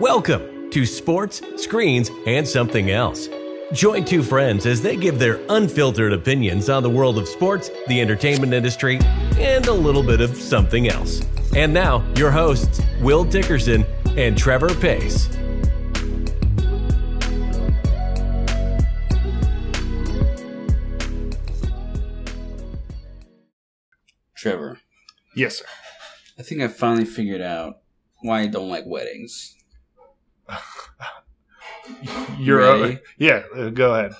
Welcome to Sports, Screens, and Something Else. Join two friends as they give their unfiltered opinions on the world of sports, the entertainment industry, and a little bit of something else. And now, your hosts, Will Dickerson and Trevor Pace. Trevor, Yes, sir. I think I finally figured out why I don't like weddings. You're Ready? yeah. Uh, go ahead.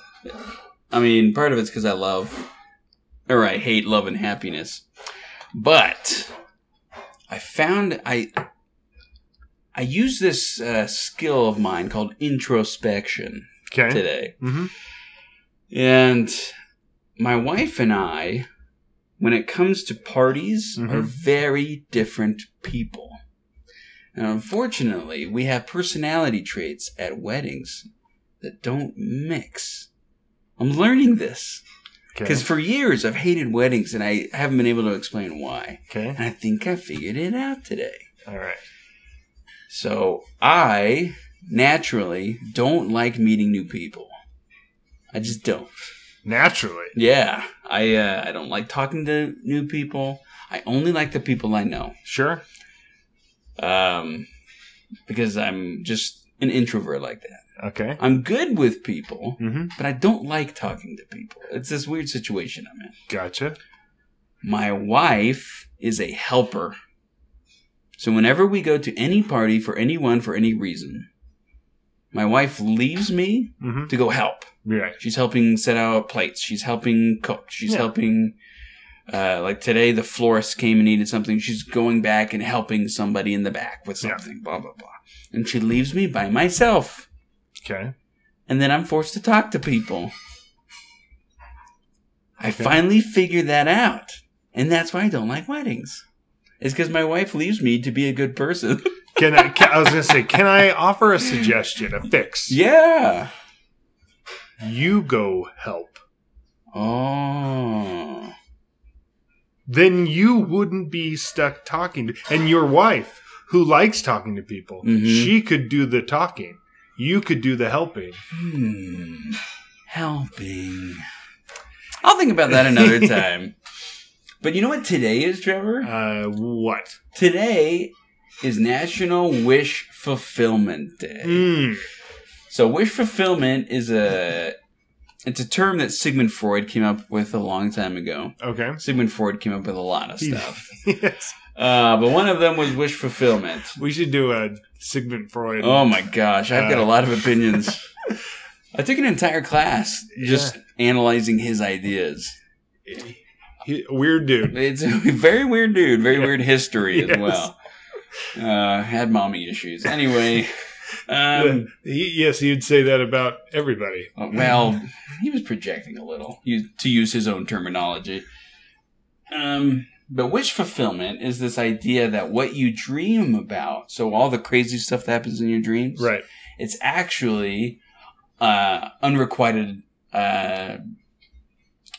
I mean, part of it's because I love, or I hate love and happiness, but I found I I use this uh, skill of mine called introspection Okay. today, hmm and my wife and I, when it comes to parties, Mhm. are very different people. And unfortunately, we have personality traits at weddings that don't mix. I'm learning this. Okay. Because for years I've hated weddings and I haven't been able to explain why. Okay. And I think I figured it out today. All right. So I naturally don't like meeting new people. I just don't. Naturally. Yeah, I uh, I don't like talking to new people. I only like the people I know. Sure. Um, because I'm just an introvert like that. Okay. I'm good with people, hmm but I don't like talking to people. It's this weird situation I'm in. Gotcha. My wife is a helper. So whenever we go to any party for anyone for any reason, my wife leaves me hmm to go help. Right. She's helping set out plates. She's helping cook. She's Yeah. helping. Uh, like today, the florist came and needed something. She's going back and helping somebody in the back with Yeah. something. Blah blah blah. And she leaves me by myself, Okay. and then I'm forced to talk to people. I Okay. finally figured that out, and that's why I don't like weddings. It's because my wife leaves me to be a good person. Can I? Can, I was gonna say, can I offer a suggestion, a fix? yeah. You go help. Oh. Then you wouldn't be stuck talking to, and your wife, who likes talking to people, Mhm. she could do the talking. You could do the helping. Hmm. Helping. I'll think about that another time. But you know what today is, Trevor? Uh, what? Today is National Wish Fulfillment Day. Mm. So wish fulfillment is a it's a term that Sigmund Freud came up with a long time ago. Okay. Sigmund Freud came up with a lot of stuff. yes. Uh, but one of them was wish fulfillment. We should do a Sigmund Freud. Oh my gosh, I've got a Uh, lot of opinions. I took an entire class just analyzing his ideas. He- weird dude. It's a very weird dude, very Yeah. weird history Yes. as well. Uh, had mommy issues. Anyway, um, He, yes, he'd say that about everybody. well, he was projecting a little, to use his own terminology. Um, but wish fulfillment is this idea that what you dream about, so all the crazy stuff that happens in your dreams, Right. it's actually uh, unrequited uh,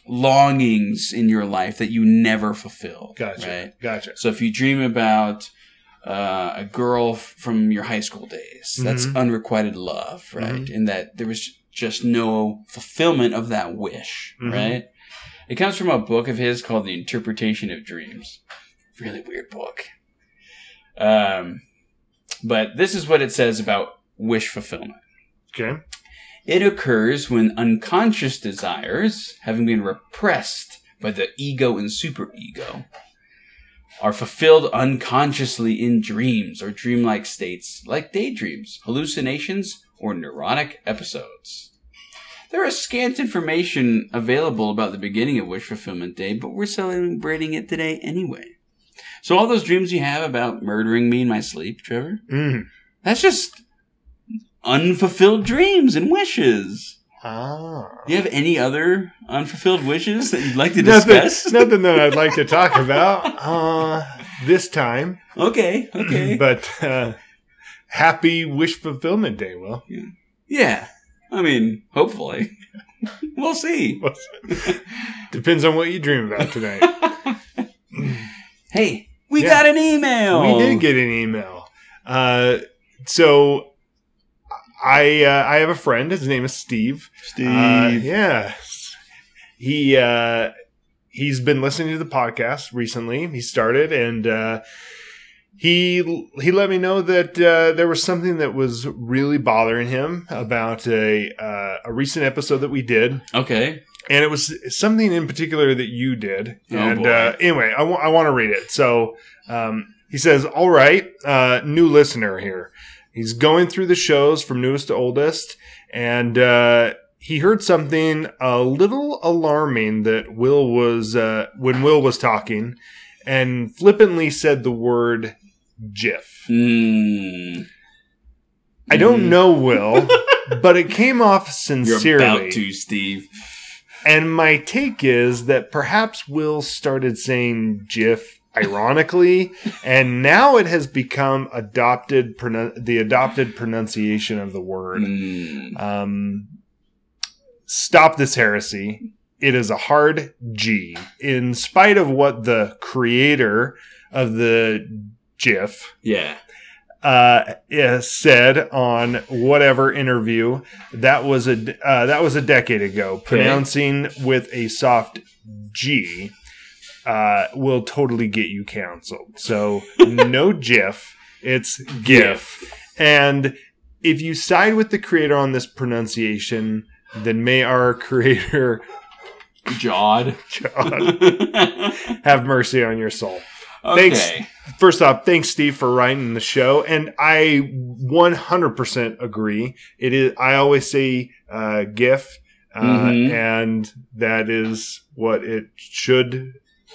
longings in your life that you never fulfill. Gotcha. Right? Gotcha. So if you dream about uh, a girl f- from your high school days, that's Mhm. unrequited love, right? Mhm. And that there was just no fulfillment of that wish, Mhm. right? It comes from a book of his called The Interpretation of Dreams. Really weird book. Um, but this is what it says about wish fulfillment. Okay. It occurs when unconscious desires, having been repressed by the ego and superego, are fulfilled unconsciously in dreams or dreamlike states like daydreams, hallucinations, or neurotic episodes. There is scant information available about the beginning of Wish Fulfillment Day, but we're celebrating it today anyway. So all those dreams you have about murdering me in my sleep, Trevor, Mm. that's just unfulfilled dreams and wishes. Ah. Do you have any other unfulfilled wishes that you'd like to Nothing, discuss? nothing that I'd like to talk about uh, this time, Okay, okay. but uh, happy wish fulfillment day, Will. yeah. I mean, hopefully. we'll see. Depends on what you dream about tonight. hey, we Yeah. got an email. We did get an email. Uh, so I uh, I have a friend. His name is Steve. Steve. Uh, yeah. He uh, he's been listening to the podcast recently. He started and uh, he he let me know that uh, there was something that was really bothering him about a uh, a recent episode that we did, okay. and it was something in particular that you did. Oh, and boy. uh, anyway, I want to read it. So um, he says, "All right, uh, new listener here. He's going through the shows from newest to oldest, and uh, he heard something a little alarming that Will was uh, when Will was talking, and flippantly said the word." GIF. Mm. I don't Mm. know Will, but it came off You're sincerely. about to, Steve. And my take is that perhaps Will started saying GIF ironically, and now it has become adopted pronun- the adopted pronunciation of the word. Mm. Um, stop this heresy. It is a hard G. In spite of what the creator of the GIF Yeah. uh, eh, said on whatever interview that was a uh, that was a decade ago. Pronouncing with a soft G uh, will totally get you canceled. So no GIF, it's GIF. And if you side with the creator on this pronunciation, then may our creator Jawed. God, have mercy on your soul. Thanks. First off, thanks Steve for writing the show, and I 100% agree. It is. I always say uh, GIF, uh, Mhm. and that is what it should,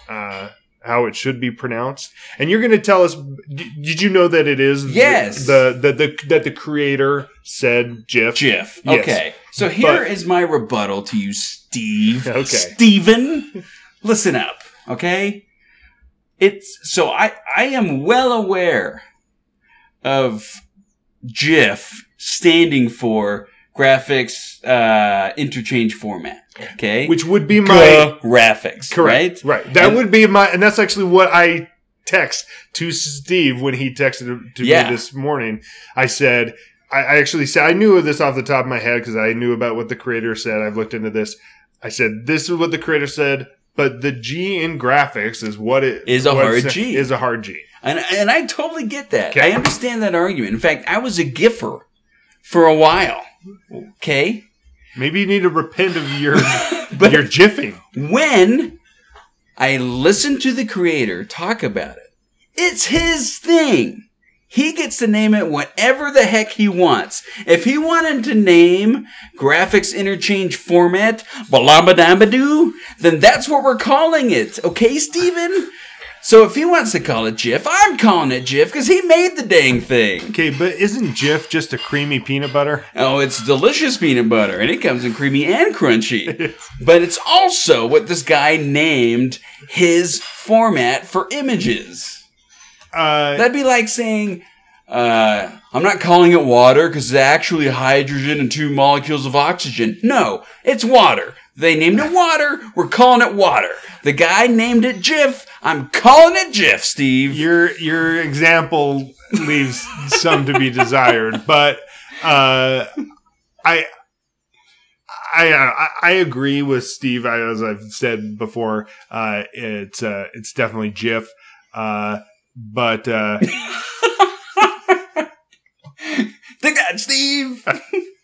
uh, how it should be pronounced. And you're going to tell us. Did you know that it is? Yes. The the, the that the creator said GIF. Jiff. Yes. Okay. So here is But- my rebuttal to you, Steve. Okay. Steven, listen up, okay? It's so I I am well aware of GIF standing for graphics uh interchange format. Okay? Which would be my graphics, Correct. right? Right. That And- would be my, and that's actually what I text to Steve when he texted to Yeah. me this morning. I said, I, actually said, I knew this off the top of my head because I knew about what the creator said. I've looked into this. I said, this is what the creator said, but the G in graphics is what it Is a hard G. Is a hard G. And and I totally get that. Okay. I understand that argument. In fact, I was a giffer for a while. Okay? Maybe you need to repent of your But- your jiffing. when I listen to the creator talk about it, it's his thing. He gets to name it whatever the heck he wants. If he wanted to name graphics interchange format balabadabadoo, then that's what we're calling it. Okay, Steven? So if he wants to call it GIF, I'm calling it GIF because he made the dang thing. Okay, but isn't Jif just a creamy peanut butter? Oh, it's delicious peanut butter, and it comes in creamy and crunchy. but it's also what this guy named his format for images. Uh, That'd be like saying, uh, I'm not calling it water because it's actually hydrogen and two molecules of oxygen. No, it's water. They named it water. We're calling it water. The guy named it Jif. I'm calling it Jif, Steve. your your example leaves some to be desired, but uh, I. I, I I agree with Steve. I, as I've said before, uh, it's uh, it's definitely GIF, uh, but uh, Take that, Steve.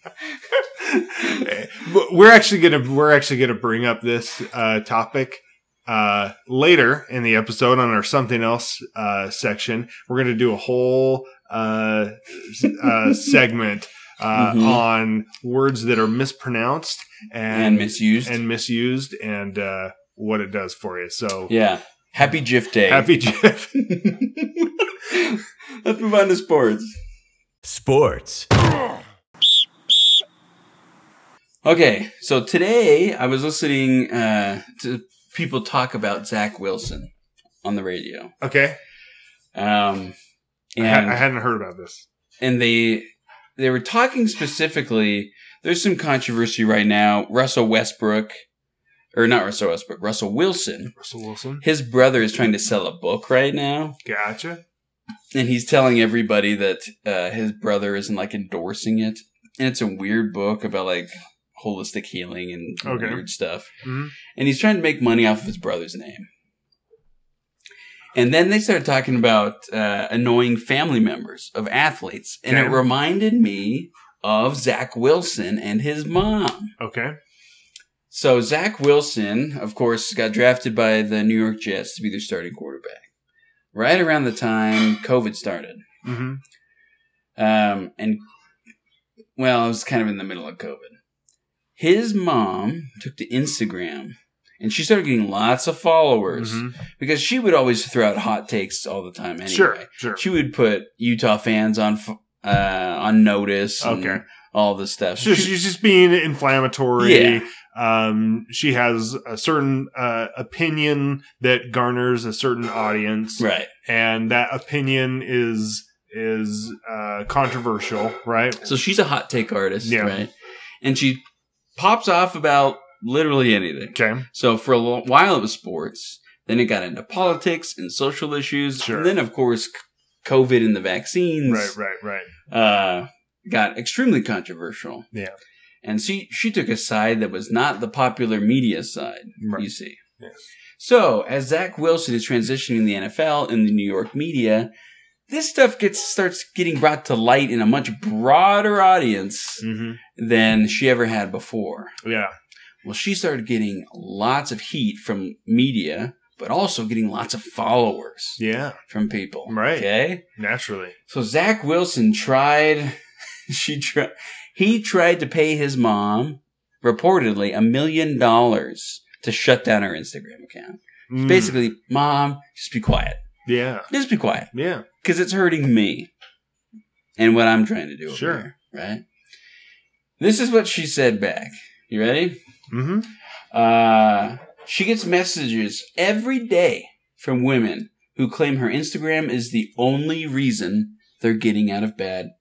we're actually gonna we're actually gonna bring up this uh, topic uh, later in the episode on our something else uh, section. We're gonna do a whole uh, uh, segment uh, Mhm. on words that are mispronounced and and misused. and misused and uh, what it does for you. So yeah. Happy GIF Day. happy GIF. Let's move on to sports. Sports. Okay, so today I was listening uh, to people talk about Zach Wilson on the radio, Okay, um, I, ha- I hadn't heard about this. and they they were talking specifically. There's some controversy right now. Russell Westbrook, or not Russell Westbrook, Russell Wilson. Russell Wilson. His brother is trying to sell a book right now, Gotcha. and he's telling everybody that uh, his brother isn't like endorsing it. and it's a weird book about like holistic healing and Okay. weird stuff. Mhm. And he's trying to make money off of his brother's name. And then they started talking about uh, annoying family members of athletes, and Okay. it reminded me of Zach Wilson and his mom. Okay. So Zach Wilson, of course, got drafted by the New York Jets to be their starting quarterback. Right around the time COVID started. hmm Um, and well, it was kind of in the middle of COVID. His mom took to Instagram and she started getting lots of followers because she would always throw out hot takes all the time anyway. Sure. Sure. She would put Utah fans on uh, on notice and Okay. all this stuff. So She- she's just being inflammatory. Yeah. Um, she has a certain uh, opinion that garners a certain audience, right. and that opinion is is uh, controversial, right? So she's a hot take artist, Yeah. right? And she pops off about literally anything. Okay. So for a while it was sports, then it got into politics and social issues, Sure. and then of course COVID and the vaccines Right. Right. Right. uh, got extremely controversial. Yeah. And she she took a side that was not the popular media side. Right. You see. Yes. So as Zach Wilson is transitioning in the NFL in the New York media, this stuff gets starts getting brought to light in a much broader audience hmm than she ever had before. Yeah. Well, she started getting lots of heat from media, but also getting lots of followers Yeah. from people. Right. Okay. Naturally. So Zach Wilson tried. She tried. He tried to pay his mom, reportedly, a million dollars to shut down her Instagram account. Mm. Basically, mom, just be quiet. Yeah. Just be quiet Yeah. Because it's hurting me and what I'm trying to do. Sure. here, right. This is what she said back. You ready? hmm Uh, she gets messages every day from women who claim her Instagram is the only reason they're getting out of bed.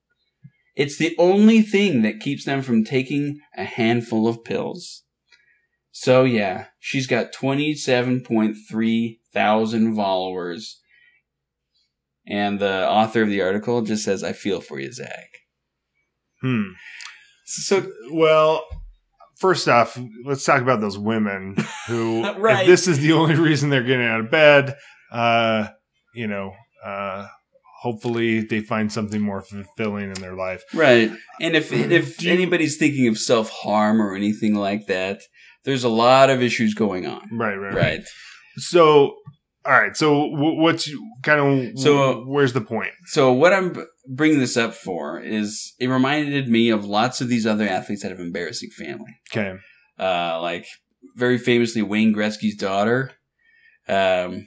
It's the only thing that keeps them from taking a handful of pills. So yeah, she's got 27.3 thousand followers. And the author of the article just says, I feel for you, Zach. Hmm. So, Well, first off, let's talk about those women who, Right. if this is the only reason they're getting out of bed, uh, you know, uh, hopefully they find something more fulfilling in their life. Right. And if if anybody's thinking of self harm or anything like that, there's a lot of issues going on. Right, right, right. Right. So, all right. So, what's kind of So, uh, where's the point? So what I'm bringing this up for is it reminded me of lots of these other athletes that have embarrassing family. Okay. Uh, like very famously Wayne Gretzky's daughter. Um,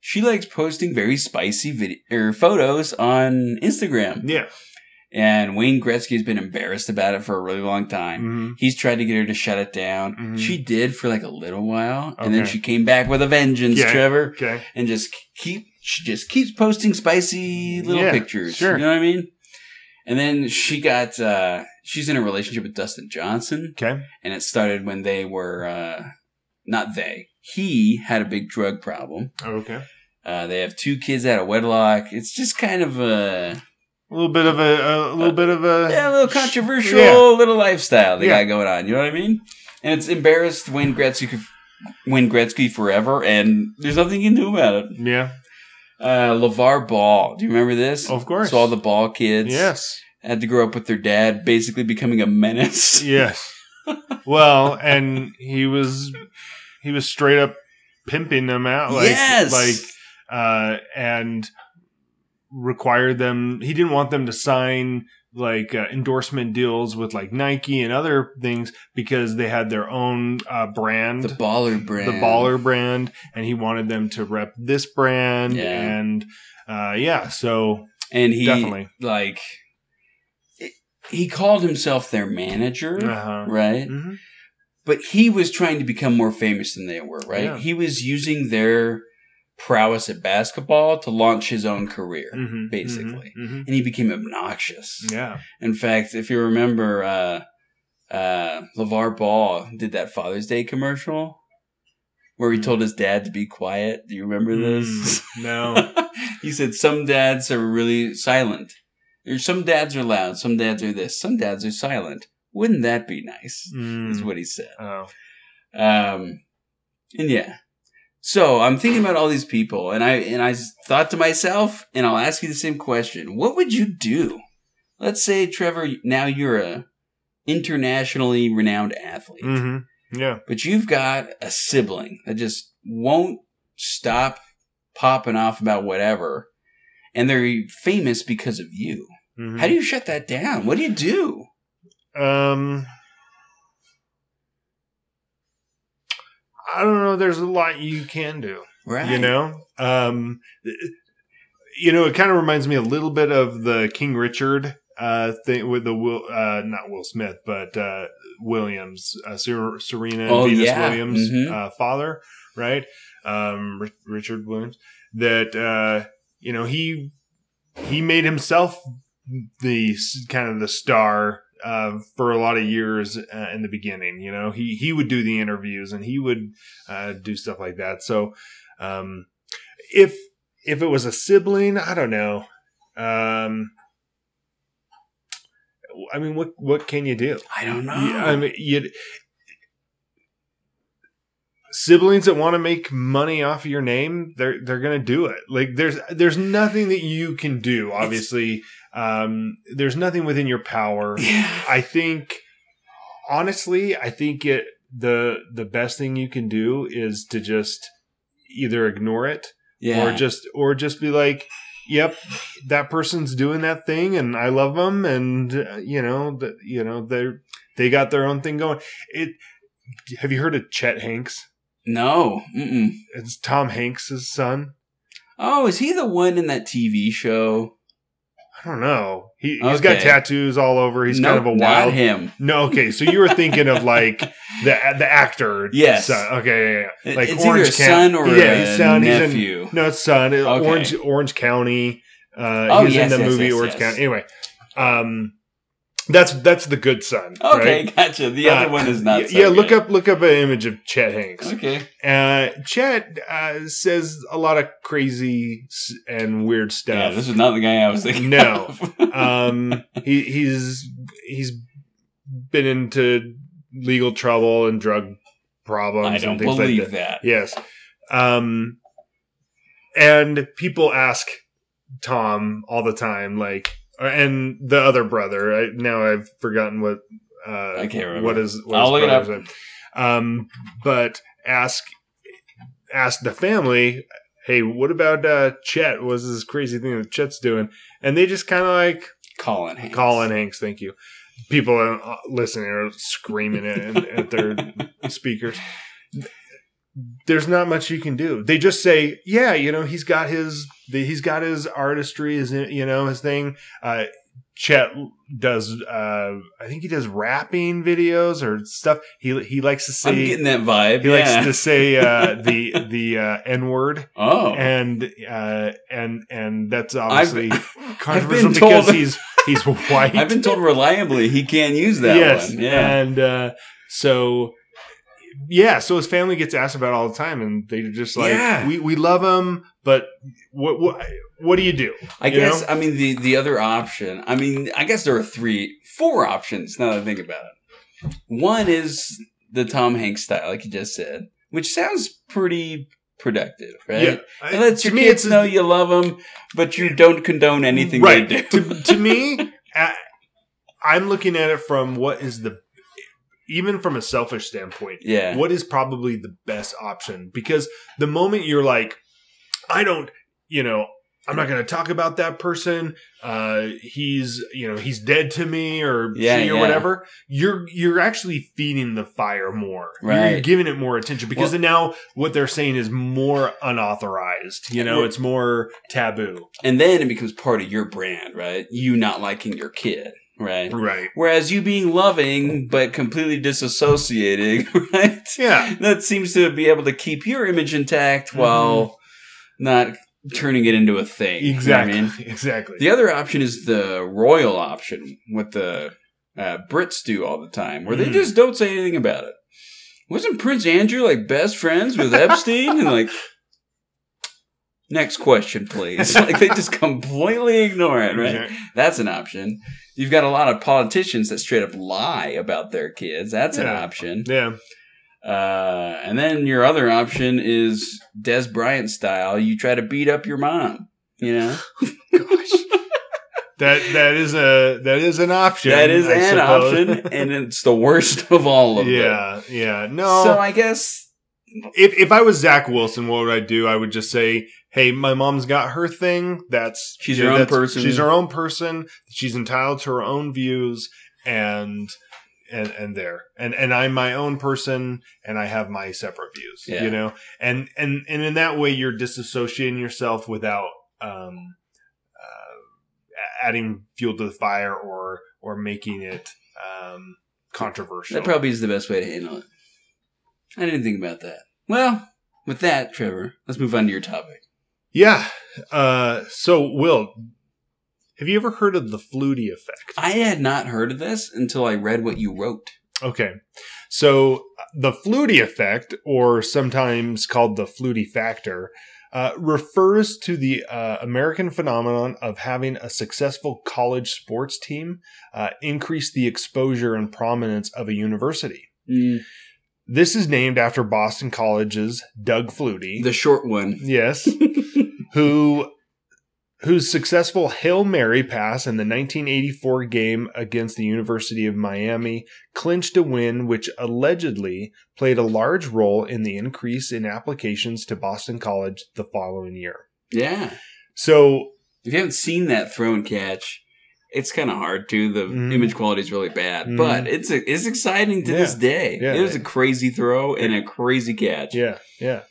she likes posting very spicy video or photos on Instagram, Yeah. And Wayne Gretzky has been embarrassed about it for a really long time. hmm He's tried to get her to shut it down. Mhm. She did for like a little while, and then she came back with a vengeance, Yeah. Trevor, Okay. and just keep she just keeps posting spicy little Yeah, pictures. sure. You know what I mean? And then she got uh she's in a relationship with Dustin Johnson, Okay. and it started when they were uh not they. He had a big drug problem. Okay. Uh, they have two kids out of wedlock. It's just kind of a, A little bit of a, a little bit of a, yeah, a little controversial Yeah. little lifestyle they Yeah. got going on. You know what I mean? And it's embarrassed Wayne Gretzky, Wayne Gretzky forever, and there's nothing you can do about it. Yeah. Uh, LeVar Ball. Do you remember this? Of course. So all the Ball kids Yes. had to grow up with their dad basically becoming a menace. Yes. well, and he was he was straight up pimping them out like Yes! like uh and required them he didn't want them to sign like uh, endorsement deals with like Nike and other things because they had their own uh brand The baller brand. the baller brand and he wanted them to rep this brand Yeah. and uh yeah so And he, Definitely. like, he called himself their manager, uh-huh. right? Mhm. But he was trying to become more famous than they were, right? Yeah. He was using their prowess at basketball to launch his own career. Mhm. Basically. Mhm. Mhm. And he became obnoxious. yeah In fact, if you remember, uh, uh, LeVar Ball did that Father's Day commercial where he told his dad to be quiet. Do you remember this? Mm, no he said some dads are really silent Or Some dads are loud, some dads are this, some dads are silent. Wouldn't that be nice? Is Mm. what he said. Oh. Um, and yeah. So I'm thinking about all these people, and I and I thought to myself, and I'll ask you the same question: What would you do? Let's say, Trevor, now you're a internationally renowned athlete, Mm-hmm. Yeah. but you've got a sibling that just won't stop popping off about whatever, and they're famous because of you. Mhm. How do you shut that down? What do you do? Um, I don't know. There's a lot you can do. Right? You know, um, you know, it kind of reminds me a little bit of the King Richard uh thing with the Will, uh, not Will Smith, but uh, Williams, uh, Ser- Serena Oh, Venus yeah. Williams' Mhm. uh, father, right? Um, Ri- Richard Williams. That uh, you know he he made himself the kind of the star uh, for a lot of years uh, in the beginning. You know, he he would do the interviews and he would uh, do stuff like that. So, um, if if it was a sibling, I don't know. Um, I mean, what what can you do? I don't know. I mean, you siblings that want to make money off of your name, they're they're gonna do it. Like there's there's nothing that you can do. Obviously, um, there's nothing within your power. yeah. I think, honestly, I think it the the best thing you can do is to just either ignore it Yeah. or just or just be like yep that person's doing that thing and i love them and uh, you know that you know they're they got their own thing going it have you heard of chet hanks no. Mm-mm. it's tom hanks's son Oh, is he the one in that TV show? I don't know he, he's got tattoos all over he's Nope, kind of a not wild him. no okay so you were thinking of like the the actor Yes. son. okay yeah, yeah. Like it's either County. son or yeah his son he's in nephew. No, it's son. Okay. Orange Orange County. Uh, Oh, he was yes, in the yes, movie yes, Orange. County. Anyway, um, that's that's the good son. okay, right? gotcha. The other Uh, one is not. y- so yeah, look up look up an image of Chet Hanks. Okay. Uh, Chet uh, says a lot of crazy and weird stuff. Yeah, this is not the guy I was thinking. No. of. um, he he's he's been into legal trouble and drug problems I and don't things believe like that. that. Yes. Um, and people ask Tom all the time, like, and the other brother. I, now I've forgotten what. Uh, I can't remember. what is. What I'll his look it up. name. Um, but ask ask the family. Hey, what about uh, Chet? What's this crazy thing that Chet's doing? And they just kind of like Colin Hanks. Colin Hanks. Thank you. People uh, listening are screaming at, at their speakers. There's not much you can do. They just say, "Yeah, you know, he's got his he's got his artistry, his you know his thing." Uh, Chet does, uh, I think he does rapping videos or stuff. He he likes to say I'm getting that vibe. he yeah. likes to say uh, the the uh, n word oh. and uh, and and that's obviously I've controversial told- because he's he's white. I've been told reliably he can't use that yes, one. Yeah. and uh, so yeah, so his family gets asked about it all the time, and they're just like, Yeah. "We we love him, but what what what do you do?" I You guess know? I mean the the other option. I mean, I guess there are three, four options now that I think about it. One is the Tom Hanks style, like you just said, which sounds pretty productive, right? Yeah, It lets To your me, kids it's- know you love them, but you don't condone anything right. they do. to, to me, uh, I'm looking at it from what is the even from a selfish standpoint. yeah, what is probably the best option because the moment you're like i don't you know i'm not going to talk about that person uh he's you know he's dead to me or Yeah, she or yeah. whatever you're you're actually feeding the fire more you're giving it more attention because Well- now what they're saying is more unauthorized you know it's more taboo and then it becomes part of your brand, right? You not liking your kid, right? right Whereas you being loving but completely disassociating, right? yeah that seems to be able to keep your image intact while not turning it into a thing. You know exactly I mean? exactly The other option is the royal option, what the uh, Brits do all the time, where they Mm. just don't say anything about it. Wasn't Prince Andrew like best friends with Epstein and like? Next question, please. like they just completely ignore it, right? That's an option. You've got a lot of politicians that straight up lie about their kids. That's an option. Yeah. Uh, and then your other option is Dez Bryant style. You try to beat up your mom. You know, Gosh. that that is a that is an option. that is I an suppose. option, and it's the worst of all of them. yeah, yeah. No. So I guess if if I was Zach Wilson, what would I do? I would just say, "Hey, my mom's got her thing. That's She's her own person. She's her own person. She's entitled to her own views, and and and there, and and I'm my own person, and I have my separate views. Yeah. You know, and and and in that way, you're disassociating yourself without um, uh, adding fuel to the fire or or making it um, controversial. that probably is the best way to handle it. I didn't think about that. Well, with that, Trevor, let's move on to your topic. Yeah. Uh, so, Will, have you ever heard of the Flutie effect? I had not heard of this until I read what you wrote. Okay. So, the Flutie effect, or sometimes called the Flutie factor, uh, refers to the uh, American phenomenon of having a successful college sports team uh, increase the exposure and prominence of a university. Mm, This is named after Boston College's Doug Flutie. the short one. Yes. who whose successful Hail Mary pass in the 1984 game against the University of Miami clinched a win which allegedly played a large role in the increase in applications to Boston College the following year. Yeah. So, If you haven't seen that throw and catch, it's kind of hard too. The Mhm. image quality is really bad, Mhm. but it's a, it's exciting to Yeah. this day. Yeah. It was a crazy throw and a crazy catch. yeah, yeah.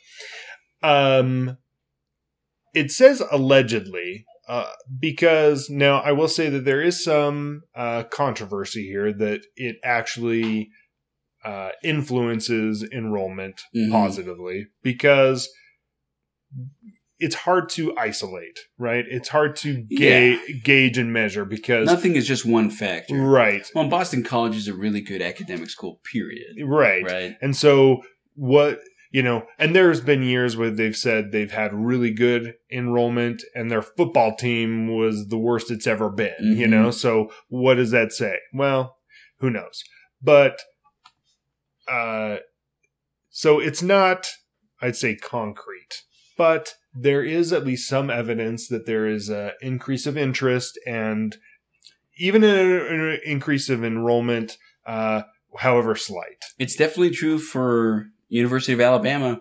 Um it says allegedly uh, because now I will say that there is some uh, controversy here that it actually uh, influences enrollment Mhm. positively because it's hard to isolate, right? It's hard to ga- gauge and measure because Nothing is just one factor. right, Well, Boston College is a really good academic school. Period. right, Right. And so what you know, and there's been years where they've said they've had really good enrollment and their football team was the worst it's ever been, you Mhm. know? So what does that say? Well, who knows. But uh so it's not I'd say concrete, but there is at least some evidence that there is an increase of interest and even an, an increase of enrollment uh however slight. It's definitely true for University of Alabama.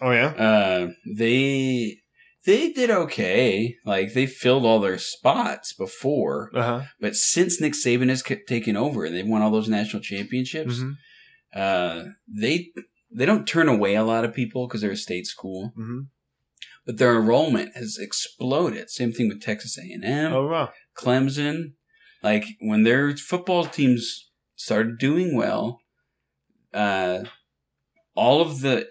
Oh yeah. Uh, they they did okay. Like they filled all their spots before, Uh huh. but since Nick Saban has taken over and they've won all those national championships, Mhm. uh, they they don't turn away a lot of people because they're a state school, Mhm. But their enrollment has exploded. Same thing with Texas A and M, Oh wow. Clemson. Like when their football teams started doing well, uh, all of the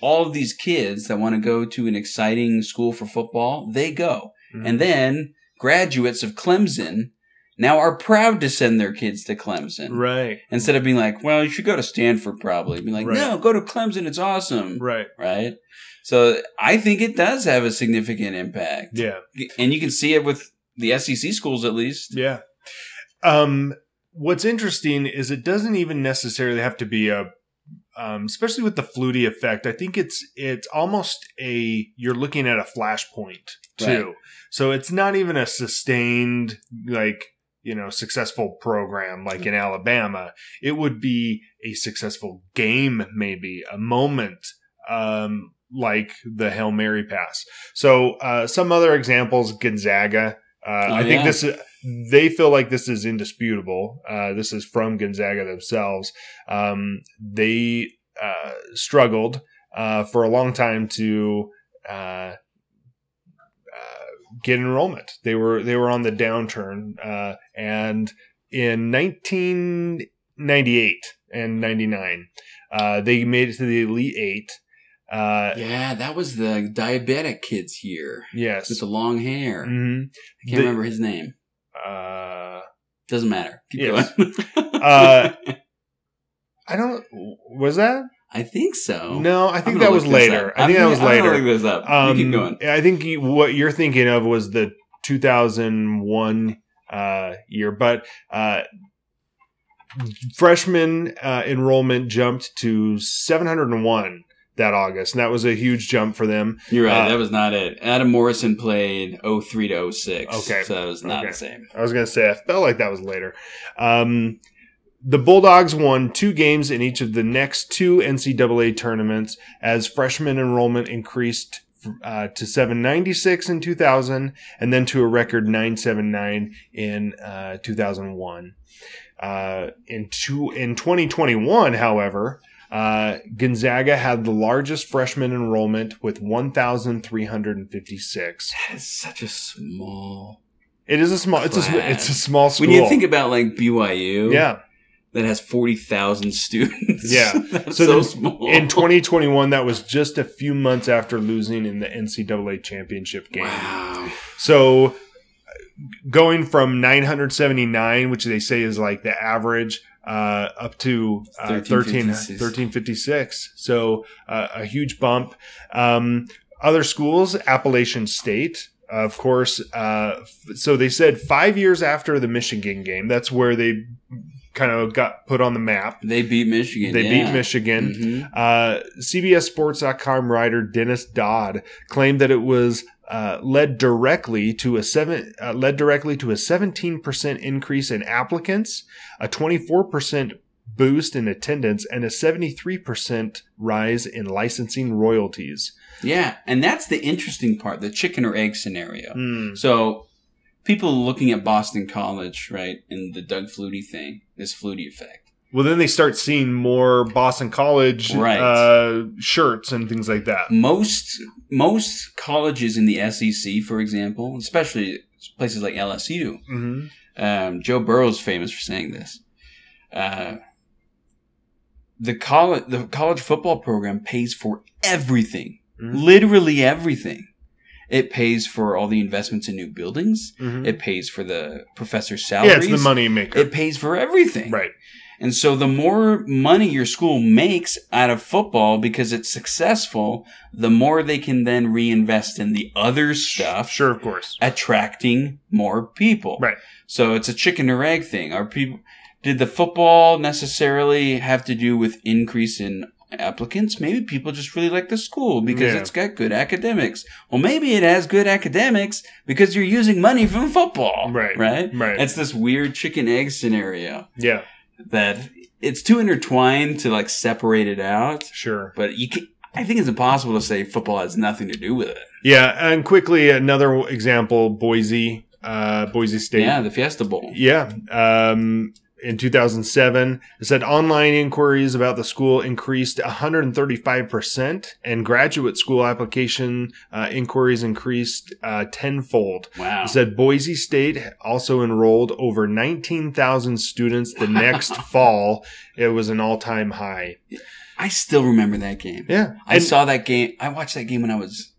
all of these kids that want to go to an exciting school for football, they go. Mhm. And then graduates of Clemson now are proud to send their kids to Clemson. right. Instead of being like, well, you should go to Stanford probably. Be like, Right. no, go to Clemson. It's awesome. Right. Right. So I think it does have a significant impact. Yeah. And you can see it with the SEC schools at least. Yeah. Um, what's interesting is it doesn't even necessarily have to be a, um, especially with the Flutie effect. I think it's it's almost a you're looking at a flashpoint too. Right. So it's not even a sustained like you know successful program like in Alabama. It would be a successful game, maybe a moment. Um, like the Hail Mary pass. So, uh, some other examples Gonzaga. Uh, I think yeah. this is, they feel like this is indisputable. Uh, this is from Gonzaga themselves. Um, they uh, struggled uh, for a long time to uh, uh, get enrollment. They were they were on the downturn, uh, and in 1998 and 99, uh, they made it to the Elite Eight. Uh, Yeah, that was the diabetic kids here yes. with the long hair. hmm I can't remember his name. Uh, Doesn't matter. Keep Yes. going. Uh, I don't. Was that? I think so. No, I think that was later. I think that was later. look this up. Um, keep going. I think you, what you're thinking of was the 2001 uh, year, but uh, freshman uh, enrollment jumped to 701 that August, and that was a huge jump for them. You're right. uh, that was not it. Adam Morrison played 03 to 06. Okay. So that was not Okay. the same. I was going to say I felt like that was later. Um, the Bulldogs won two games in each of the next two NCAA tournaments as freshman enrollment increased uh, to 796 in 2000 and then to a record 979 in uh, 2001. Uh, in two in 2021, however, uh, Gonzaga had the largest freshman enrollment with 1,356. That is such a small. It is a small. It's a it's a small school. When you think about like BYU, yeah. that has 40,000 students. Yeah. So so. In 2021, that was just a few months after losing in the NCAA championship game. Wow. So uh, going from 979, which they say is like the average, uh, up to uh, 13, 1356. 1356. So uh, a huge bump. Um, other schools, Appalachian State, of course. Uh, so they said five years after the Michigan game, that's where they kind of got put on the map. They beat Michigan. They yeah. beat Michigan. Mhm. Uh, CBSSports.com writer Dennis Dodd claimed that it was uh, led directly to a seven uh, led directly to a 17% increase in applicants, a 24% boost in attendance, and a 73% rise in licensing royalties. Yeah. And that's the interesting part the chicken or egg scenario. Hmm. So people looking at Boston College, right, and the Doug Flutie thing, this Flutie effect. Well, then they start seeing more Boston College Right. uh, shirts and things like that. Most most colleges in the SEC, for example, especially places like LSU, hmm um, Joe Burrow's famous for saying this. Uh, the college the college football program pays for everything, Mhm. literally everything. It pays for all the investments in new buildings. hmm It pays for the professors' Yeah, it's the money maker. It pays for everything. right. And so the more money your school makes out of football because it's successful, the more they can then reinvest in the other stuff, Sure, of course. attracting more people. Right. So it's a chicken or egg thing. Are people did the football necessarily have to do with increase in applicants? Maybe people just really like the school because Yeah. it's got good academics. Well, maybe it has good academics because you're using money from football. Right. Right. Right. It's this weird chicken egg scenario Yeah, that it's too intertwined to like separate it out. sure. But you can, I think it's impossible to say football has nothing to do with it. Yeah, and quickly another example: Boise, uh, Boise State. Yeah, the Fiesta Bowl. Yeah. Um, in 2007, it said online inquiries about the school increased 135%, and graduate school application uh, inquiries increased uh, tenfold. Wow. It said Boise State also enrolled over 19,000 students the next fall. It was an all time high. I still remember that game. Yeah. I And- saw that game. I watched that game when I was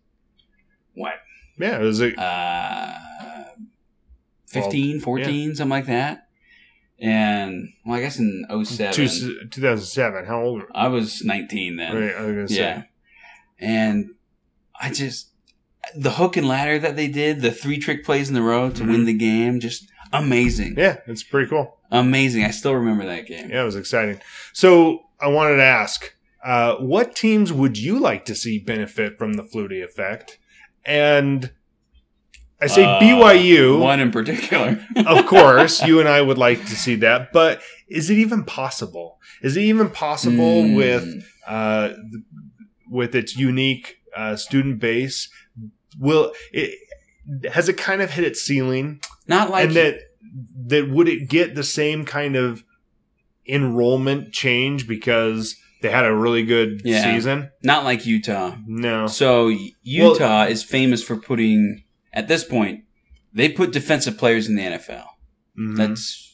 what? Yeah, it was a, Uh 15, 14, something like that. And well, I guess in 07, two, 2007. How old? I was 19 then. Right, I was gonna say. Yeah. And I just the hook and ladder that they did, the three trick plays in the row to Mhm. win the game, just amazing. Yeah, it's pretty cool. Amazing. I still remember that game. Yeah, it was exciting. So I wanted to ask, uh, what teams would you like to see benefit from the Flutie effect? And I say Uh, BYU, One in particular. of course. You and I would like to see that, but is it even possible? Is it even possible Mm. with uh, with its unique uh, student base? Will it has it kind of hit its ceiling? not like and that that would it get the same kind of enrollment change because they had a really good Yeah. season? not like Utah. No. So Utah is famous for putting at this point they put defensive players in the NFL. Mhm. That's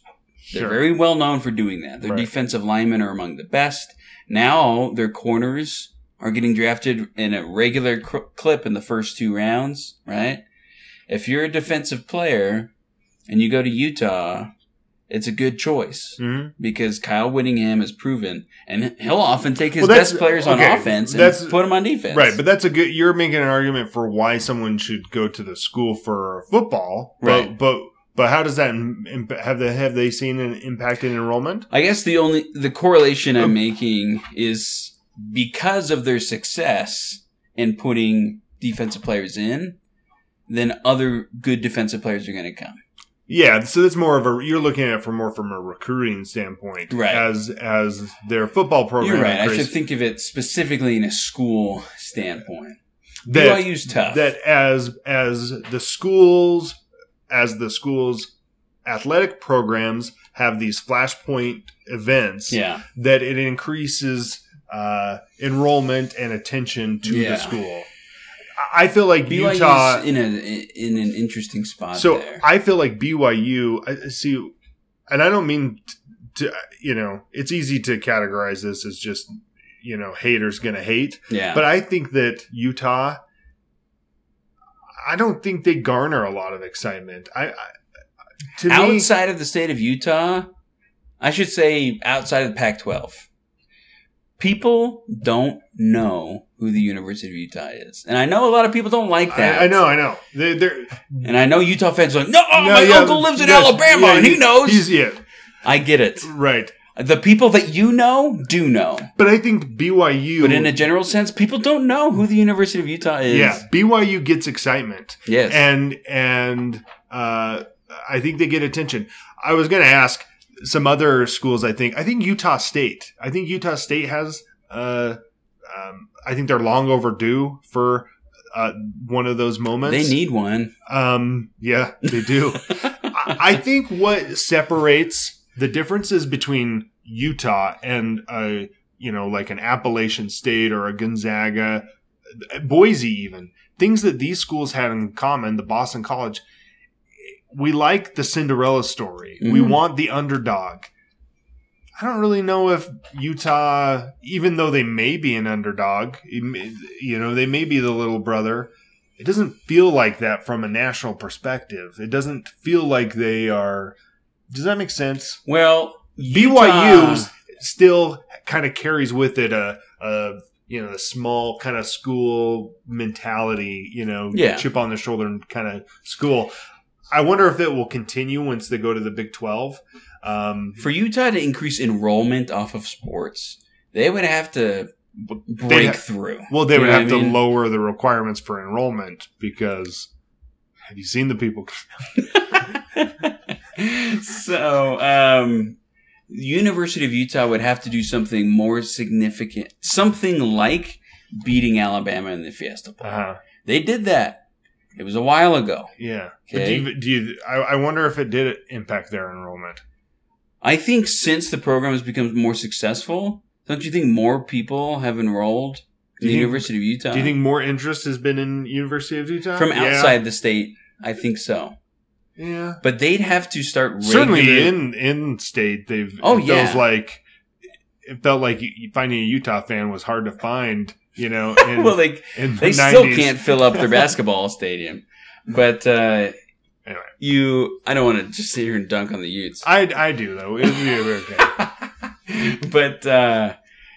they're Sure. very well known for doing that. Their Right. defensive linemen are among the best. Now their corners are getting drafted in a regular cr- clip in the first two rounds, right? If you're a defensive player and you go to Utah it's a good choice Mhm. because Kyle Whittingham has proven, and he'll often take his Well, best players on okay, offense and put them on defense. Right, but that's a good. You're making an argument for why someone should go to the school for football, but, Right. But but how does that imp- have they have they seen an impact in enrollment? I guess the only the correlation Um, I'm making is because of their success in putting defensive players in, then other good defensive players are going to come. Yeah, so that's more of a. You're looking at it from more from a recruiting standpoint, Right. As as their football program. You're right. I should think of it specifically in a school standpoint. that, BYU's tough. that as as the schools as the schools athletic programs have these flashpoint events yeah. that it increases uh, enrollment and attention to Yeah. the school. I feel like BYU's Utah. in a in an interesting spot So there. I feel like BYU. I see, and I don't mean to. You know, it's easy to categorize this as just you know haters gonna hate, yeah. but I think that Utah. I don't think they garner a lot of excitement. I, I to me, outside of the state of Utah, I should say outside of the Pac-12, people don't know who the University of Utah is, and I know a lot of people don't like that. I, I know, I know. They, they're and I know Utah fans are like, no, oh, no, my yeah, uncle lives in Alabama yeah, and he knows. He's yeah, I get it. right. The people that you know do know, But I think BYU. but in a general sense, people don't know who the University of Utah is. yeah, BYU gets excitement. Yes. and and uh, I think they get attention. I was going to ask some other schools. I think I think Utah State. I think Utah State has. Uh, um, I think they're long overdue for uh, one of those moments. they need one. Um, yeah, they do. I I think what separates the differences between Utah and a you know like an Appalachian State or a Gonzaga, Boise even things that these schools had in common. The Boston College, we like the Cinderella story. We Mhm. want the underdog. I don't really know if Utah, even though they may be an underdog, you know, they may be the little brother it doesn't feel like that from a national perspective. It doesn't feel like they are. Does that make sense? Well, BYU still kind of carries with it a, a you know a small kind of school mentality. You know, Yeah. chip on the shoulder and kind of school. I wonder if it will continue once they go to the Big Twelve. Um, for Utah to increase enrollment off of sports, they would have to break ha- through. well, they You would have to mean? lower the requirements for enrollment because have you seen the people? so, um, University of Utah would have to do something more significant, something like beating Alabama in the Fiesta Bowl. Uh-huh. They did that. It was a while ago. Yeah. But Okay. Do you, do you, I, I wonder if it did impact their enrollment. I think since the program has become more successful, don't you think more people have enrolled in the think- University of Utah? Do you think more interest has been in University of Utah from Yeah. outside the state? I think so. Yeah. But they'd have to start Certainly regular- in in state they've. Oh, it yeah. Feels like it felt like finding a Utah fan was hard to find. You know. In, well, they the they still 90s. can't fill up their basketball stadium. But uh, Anyway. you, I don't want to just sit here and dunk on the Utes. I I do though. It would be okay. but uh,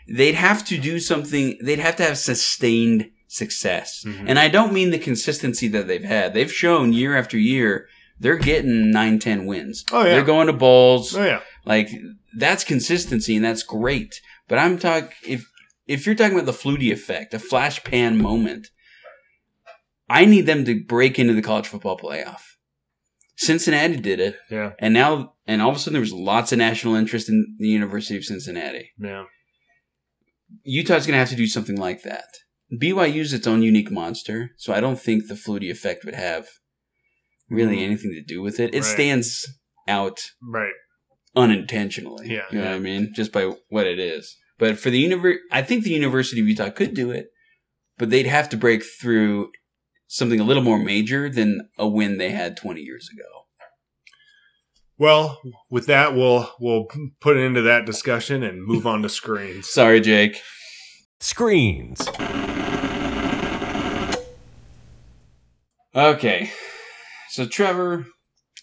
they'd have to do something. They'd have to have sustained success, Mhm. and I don't mean the consistency that they've had. They've shown year after year they're getting 9, 10 wins. Oh yeah. They're going to bowls. oh yeah. Like that's consistency and that's great. But I'm talking if if you're talking about the Flutie effect, a flash pan moment, I need them to break into the college football playoff. Cincinnati did it, Yeah. and now and all of a sudden there was lots of national interest in the University of Cincinnati. Yeah. Utah's going to have to do something like that. BYU's its own unique monster, so I don't think the Flutie effect would have really Mm. anything to do with it. It Right. stands out Right. unintentionally. Yeah, you know yeah. what I mean, just by what it is. But for the univer, I think the University of Utah could do it, but they'd have to break through something a little more major than a win they had 20 years ago. Well, with that, we'll we'll put it into that discussion and move on to screens. Sorry, Jake. Screens. Okay, so Trevor,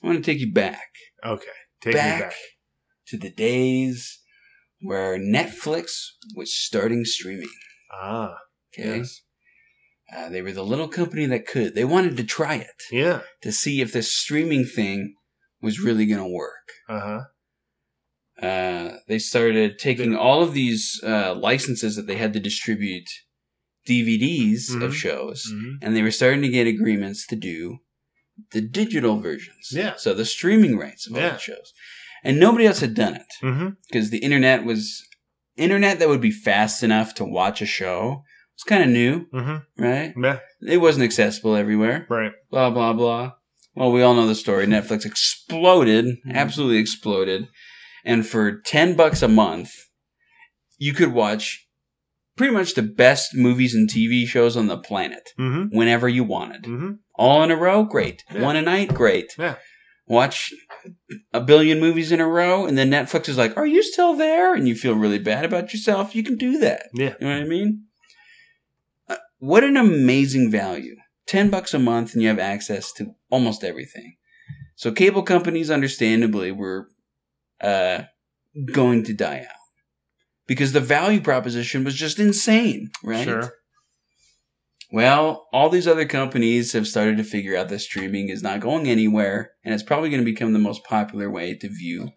I want to take you back. Okay. Take back, me back. to the days where Netflix was starting streaming. Ah, Okay. yes. Uh, they were the little company that could. They wanted to try it Yeah. to see if this streaming thing was really going to work. Uh huh. Uh, they started taking all of these uh, licenses that they had to distribute DVDs Mhm. of shows, hmm and they were starting to get agreements to do the digital versions. Yeah. So the streaming rights of all Yeah. the shows, and nobody else had done it because the internet was internet that would be fast enough to watch a show. was kind of new, hmm right? Yeah. It wasn't accessible everywhere. Right. Blah blah blah. Well, we all know the story. Netflix exploded, Mhm. absolutely exploded, and for ten bucks a month, you could watch pretty much the best movies and TV shows on the planet hmm whenever you wanted. hmm All in a row, great. Yeah. One a night, great. Yeah. Watch a billion movies in a row, and then Netflix is like, "Are you still there?" And you feel really bad about yourself. You can do that. Yeah. You know what I mean? Uh, what an amazing value. 10 bucks a month and you have access to almost everything. So cable companies understandably were uh, going to die out because the value proposition was just insane, right? Sure. Well, all these other companies have started to figure out that streaming is not going anywhere and it's probably going to become the most popular way to view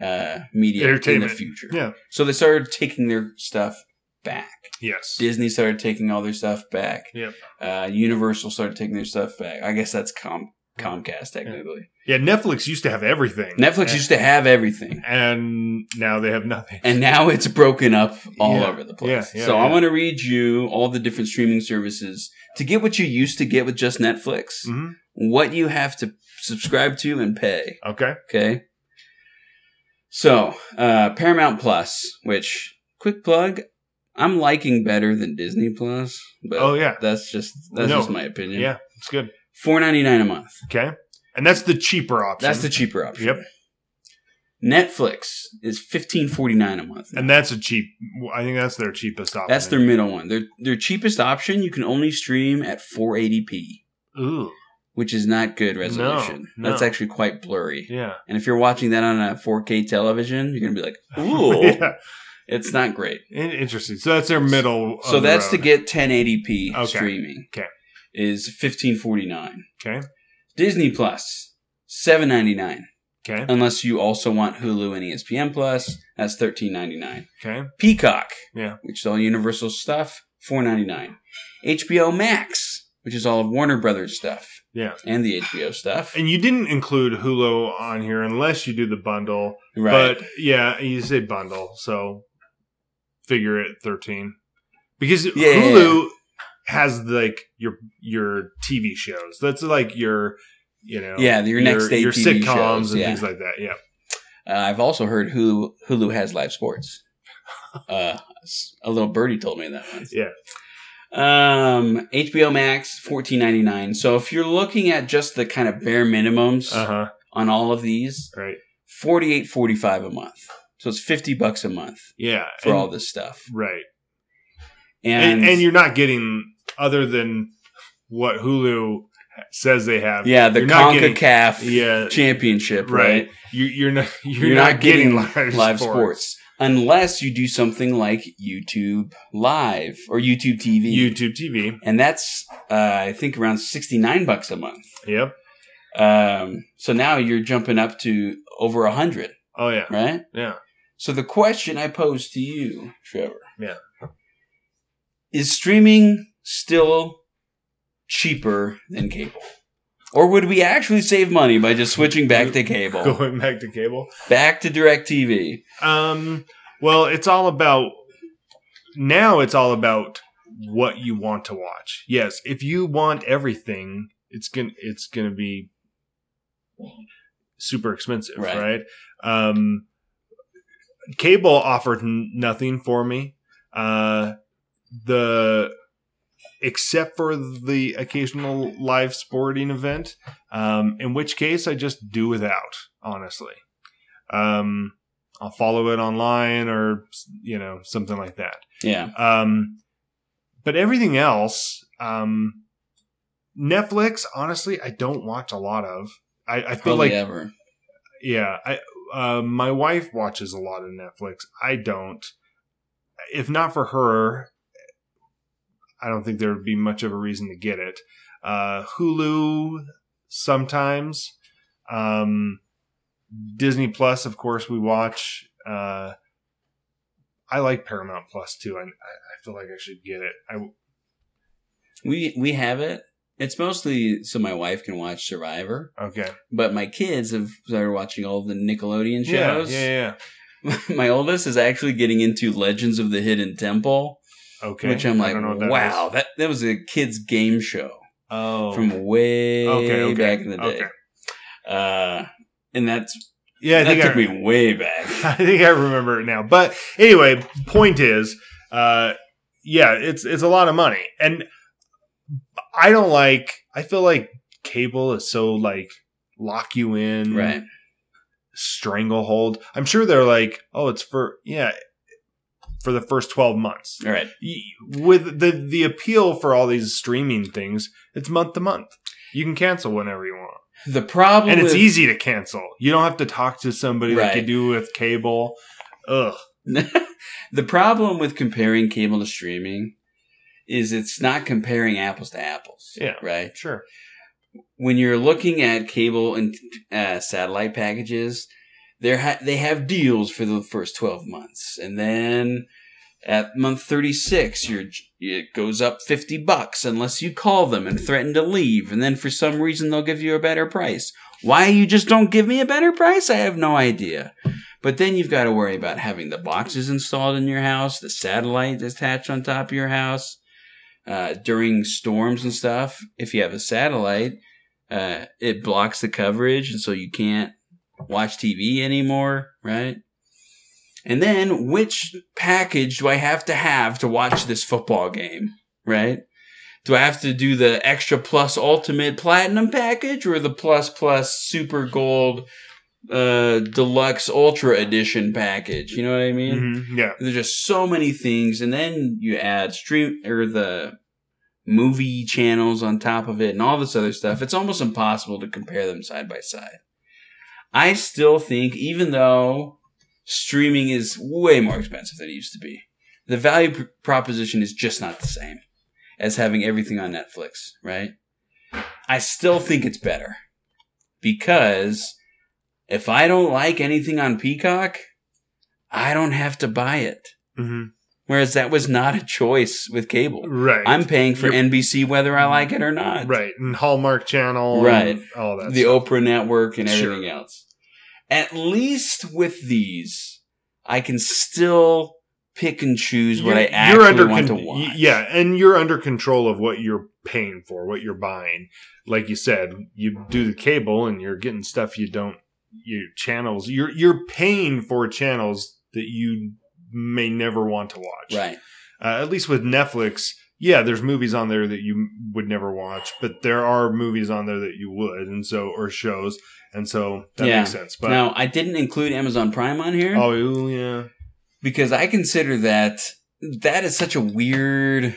uh, media in the future. Yeah. So they started taking their stuff back. Yes. Disney started taking all their stuff back. Yep. Uh, Universal started taking their stuff back. I guess that's Com- Comcast technically. Yeah. Netflix used to have everything. Netflix and, used to have everything, and now they have nothing. and now it's broken up all Yeah. over the place. Yeah, yeah, so I'm yeah. going to read you all the different streaming services to get what you used to get with just Netflix. hmm What you have to subscribe to and pay. Okay. Okay. So, uh, Paramount Plus, which quick plug, I'm liking better than Disney Plus, but Oh yeah. that's just that's No. just my opinion. Yeah. It's good. Four ninety nine a month. Okay. And that's the cheaper option. That's the cheaper option. Yep. Netflix is fifteen forty nine a month. And that's a cheap. I think that's their cheapest option. That's their middle one. Their their cheapest option. You can only stream at 480p, Ooh. which is not good resolution. no. That's actually quite blurry. Yeah. And if you're watching that on a 4K television, you're gonna be like, "Ooh, yeah. it's not great." Interesting. So that's their middle. So that's to get 1080p Okay. streaming. Okay. Is 1549. Okay. Disney Plus 799 Okay. unless you also want Hulu and ESPN Plus, that's 1399. Okay. Peacock, Yeah. which is all Universal stuff, 499. HBO Max, which is all of Warner Brothers stuff Yeah. and the HBO stuff. And you didn't include Hulu on here unless you do the bundle. Right. But yeah, you say bundle, so figure it thirteen. Because Yeah. Hulu has like your your TV shows. That's like your you know Yeah, your next day your TV sitcoms shows, and yeah. things like that. Yeah. Uh, I've also heard Hulu Hulu has live sports. Uh, a little birdie told me that once. Yeah. Um, HBO Max fourteen ninety nine. So if you're looking at just the kind of bare minimums Uh huh. on all of these, Right. forty eight forty five a month. So it's fifty bucks a month Yeah. for and, all this stuff. Right. And, And, and you're not getting other than what Hulu says they have. yeah, the CONCACAF Yeah. championship, Right. right? You, you're not. You're, You're, not, getting, live, live, sports. unless you do something like YouTube Live or YouTube TV. YouTube TV. and that's uh, I think around sixty nine bucks a month. Yep. Um, so now you're jumping up to over a Oh, yeah. right? Yeah. So the question I pose to you, Trevor, Yeah. is streaming still cheaper than cable? Or would we actually save money by just switching back to cable? Going back to cable. Back to direct TV. Um. Well, it's all about now. It's all about what you want to watch. Yes, if you want everything, it's gonna it's gonna be super expensive, Right. right? Um, cable offered n- nothing for me. Uh, the except for the occasional live sporting event, um, in which case I just do without. Honestly, um, I'll follow it online or you know something like that. Yeah. Um, but everything else, um, Netflix, honestly, I don't watch a lot of. I, I feel Hardly like ever. yeah. I uh, my wife watches a lot of Netflix. I don't. If not for her, I don't think there would be much of a reason to get it. Uh, Hulu sometimes. Um, Disney Plus, of course, we watch. Uh, I like Paramount Plus too. I I feel like I should get it. I We we have it. It's mostly so my wife can watch Survivor, okay. but my kids have started watching all the Nickelodeon Yeah, shows. yeah, yeah. my oldest is actually getting into Legends of the Hidden Temple, Okay. which I'm I like, don't know what that wow, is. that that was a kids game show Oh. from way okay, okay. back in the day. Okay. Uh, and that's Yeah, I that think took I, me way back. I think I remember it now. But anyway, point is, uh, yeah, it's it's a lot of money, and I don't like. I feel like cable is so like lock you in, right. Stranglehold. I'm sure they're like, oh, it's for yeah, for the first twelve months. All right. With the the appeal for all these streaming things, it's month to month. You can cancel whenever you want, The problem and it's with- easy to cancel. You don't have to talk to somebody like you do with cable. Ugh. the problem with comparing cable to streaming is it's not comparing apples to apples. Yeah. Right. Sure. When you're looking at cable and uh, satellite packages, they ha- they have deals for the first 12 months, and then at month 36, you're, it goes up 50 bucks unless you call them and threaten to leave, and then for some reason they'll give you a better price. Why you just don't give me a better price? I have no idea. But then you've got to worry about having the boxes installed in your house, the satellite attached on top of your house. Uh, during storms and stuff, if you have a satellite, uh, it blocks the coverage, and so you can't watch TV anymore, right? And then, which package do I have to have to watch this football game, right? Do I have to do the extra plus ultimate platinum package or the plus plus super gold uh deluxe ultra edition package? You know what I mean? Mhm, Yeah. There's just so many things, and then you add stream or the movie channels on top of it, and all this other stuff. It's almost impossible to compare them side by side. I still think, even though streaming is way more expensive than it used to be, the value pr- proposition is just not the same as having everything on Netflix, right? I still think it's better because if I don't like anything on Peacock, I don't have to buy it. hmm Whereas that was not a choice with cable. Right. I'm paying for You're- NBC whether I like it or not. right. And Hallmark Channel. and Right. all that. The stuff. Oprah network and Sure. everything else. At least with these, I can still pick and choose what I You're- actually want con- to watch. Yeah, and you're under control of what you're paying for, what you're buying. Like you said, you do the cable and you're getting stuff you don't your channels. You're you're paying for channels that you may never want to watch. Right. Uh, at least with Netflix, yeah, there's movies on there that you would never watch, but there are movies on there that you would, and so or shows, and so that Yeah. makes sense. But now, I didn't include Amazon Prime on here oh yeah, because I consider that that is such a weird.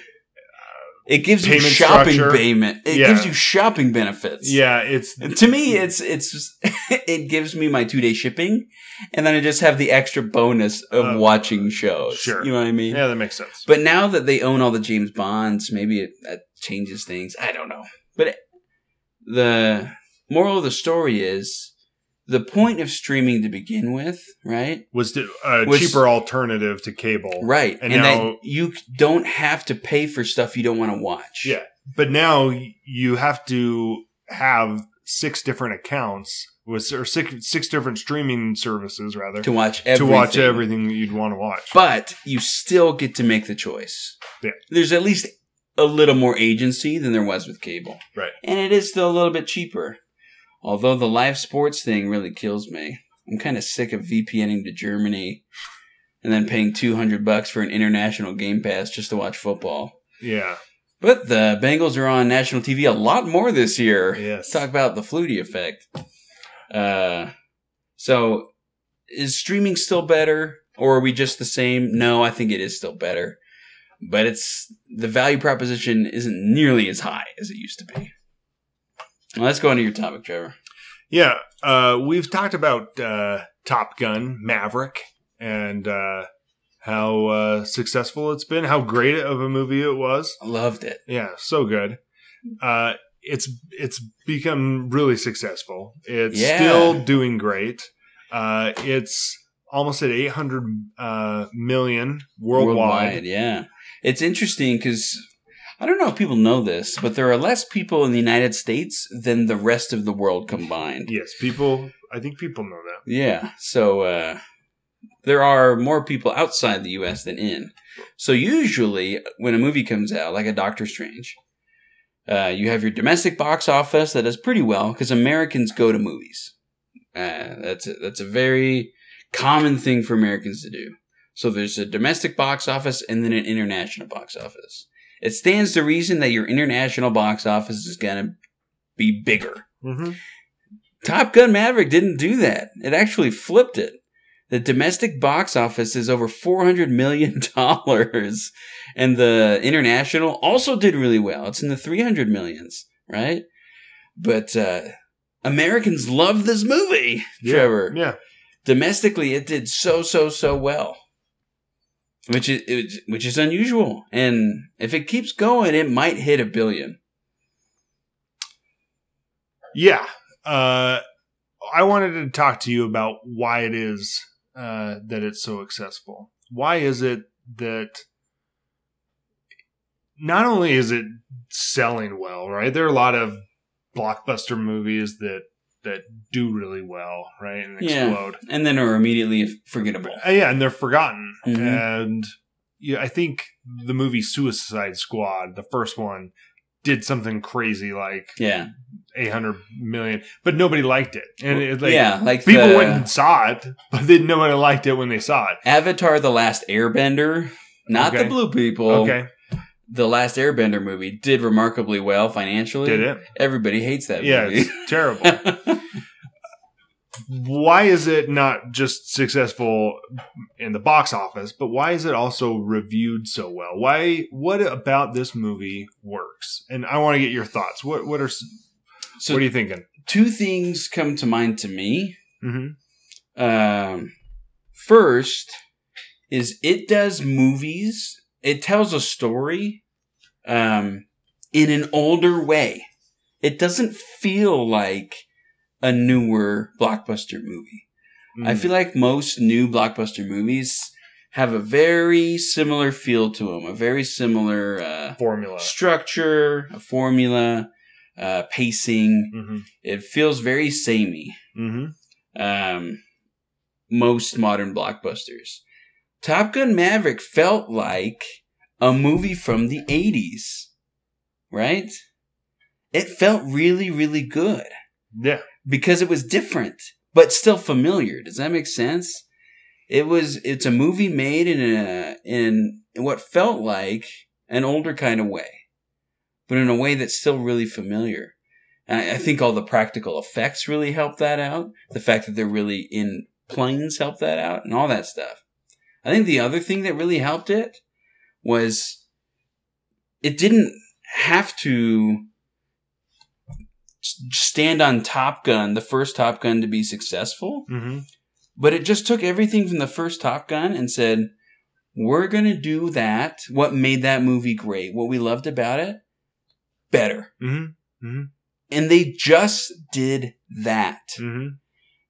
It gives you shopping structure. payment. It Yeah. gives you shopping benefits. yeah, it's To me, it's it's it gives me my two day shipping, and then I just have the extra bonus of Uh, watching shows. sure. you know what I mean. yeah, that makes sense. But now that they own all the James Bonds, maybe it, that changes things. I don't know. But it, the moral of the story is the point of streaming to begin with, right? was the- uh, a Was- cheaper alternative to cable. Right, And and, now- that you don't have to pay for stuff you don't want to watch. Yeah. But now you have to have six different accounts with or six six different streaming services rather to watch to everything. watch everything that you'd want to watch. but you still get to make the choice. Yeah. There's at least a little more agency than there was with cable. Right. And it is still a little bit cheaper. Although the live sports thing really kills me. I'm kind of sick of VPNing to Germany and then paying 200 bucks for an international game pass just to watch football. yeah. But the Bengals are on national TV a lot more this year. Yes. Talk about the Flutie effect. Uh, so is streaming still better, or are we just the same? No, I think it is still better, but it's the value proposition isn't nearly as high as it used to be. Well, let's go into your topic, Trevor. Yeah, uh, we've talked about uh, Top Gun Maverick and uh, how uh, successful it's been, how great of a movie it was. I loved it. Yeah, so good. Uh, it's it's become really successful. It's Yeah. still doing great. Uh, it's almost at 800 uh, million worldwide. yeah. It's interesting because I don't know if people know this, but there are less people in the United States than the rest of the world combined. Yes, people. I think people know that. Yeah. So uh, there are more people outside the U.S. than in. So usually, when a movie comes out, like a Doctor Strange, uh, you have your domestic box office that does pretty well because Americans go to movies. Uh, that's a, that's a very common thing for Americans to do. So there's a domestic box office and then an international box office. It stands to reason that your international box office is going to be bigger. Mm-hmm. Top Gun Maverick didn't do that. It actually flipped it. The domestic box office is over $400 million, and the international also did really well. It's in the 300 millions, right? But uh, Americans love this movie, Trevor. Yeah. Domestically, it did so, so, so well. Which is which is unusual, and if it keeps going, it might hit a billion. Yeah. Uh, I wanted to talk to you about why it is uh, that it's so successful. Why is it that not only is it selling well, right? There are a lot of blockbuster movies that that do really well, right, and Yeah. explode. And then are immediately forgettable. Uh, yeah, and they're forgotten. Mhm. And yeah, I think the movie Suicide Squad, the first one, did something crazy like Yeah, 800 million, but nobody liked it. And it, like, yeah, like people the went and saw it, but then nobody liked it when they saw it. Avatar: The Last Airbender, not Okay. the blue people. Okay, The Last Airbender movie did remarkably well financially. did it? Everybody hates that Yeah, movie. it's terrible. why is it not just successful in the box office, but why is it also reviewed so well? Why? What about this movie works? And I want to get your thoughts. What What are so What are you thinking? two things come to mind to me. Mm-hmm. Um, first is it does movies. It tells a story um, in an older way. It doesn't feel like a newer blockbuster movie. Mm-hmm. I feel like most new blockbuster movies have a very similar feel to them, a very similar uh, formula. structure, a formula, uh, pacing. Mm-hmm. It feels very samey Mm-hmm. um, most modern blockbusters. Top Gun Maverick felt like a movie from the 80s, right? It felt really, really good Yeah. because it was different, but still familiar. Does that make sense? It was, it's a movie made in a, in what felt like an older kind of way, but in a way that's still really familiar. And I, I think all the practical effects really help that out. The fact that they're really in planes helped that out and all that stuff. I think the other thing that really helped it was it didn't have to stand on Top Gun, the first Top Gun, to be successful, Mm-hmm. but it just took everything from the first Top Gun and said, we're going to do that, what made that movie great, what we loved about it, better. Mm-hmm. And they just did that. Mm-hmm.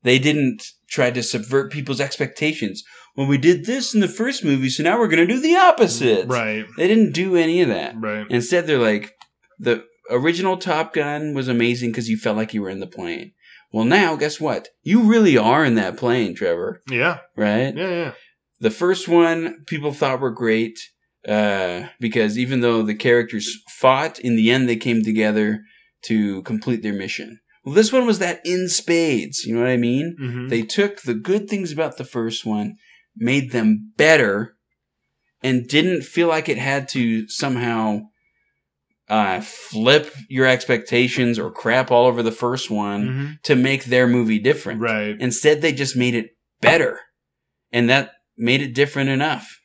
They didn't try to subvert people's expectations. Well, we did this in the first movie, so now we're going to do the opposite. Right. They didn't do any of that. Right. Instead, they're like, the original Top Gun was amazing because you felt like you were in the plane. Well, now, guess what? You really are in that plane, Trevor, Yeah. right? Yeah. Yeah. The first one, people thought were great uh, because even though the characters fought, in the end, they came together to complete their mission. Well, this one was that in spades. You know what I mean? Mm-hmm. They took the good things about the first one, made them better, and didn't feel like it had to somehow uh, flip your expectations or crap all over the first one mm-hmm. to make their movie different. Right. Instead, they just made it better, and that made it different enough.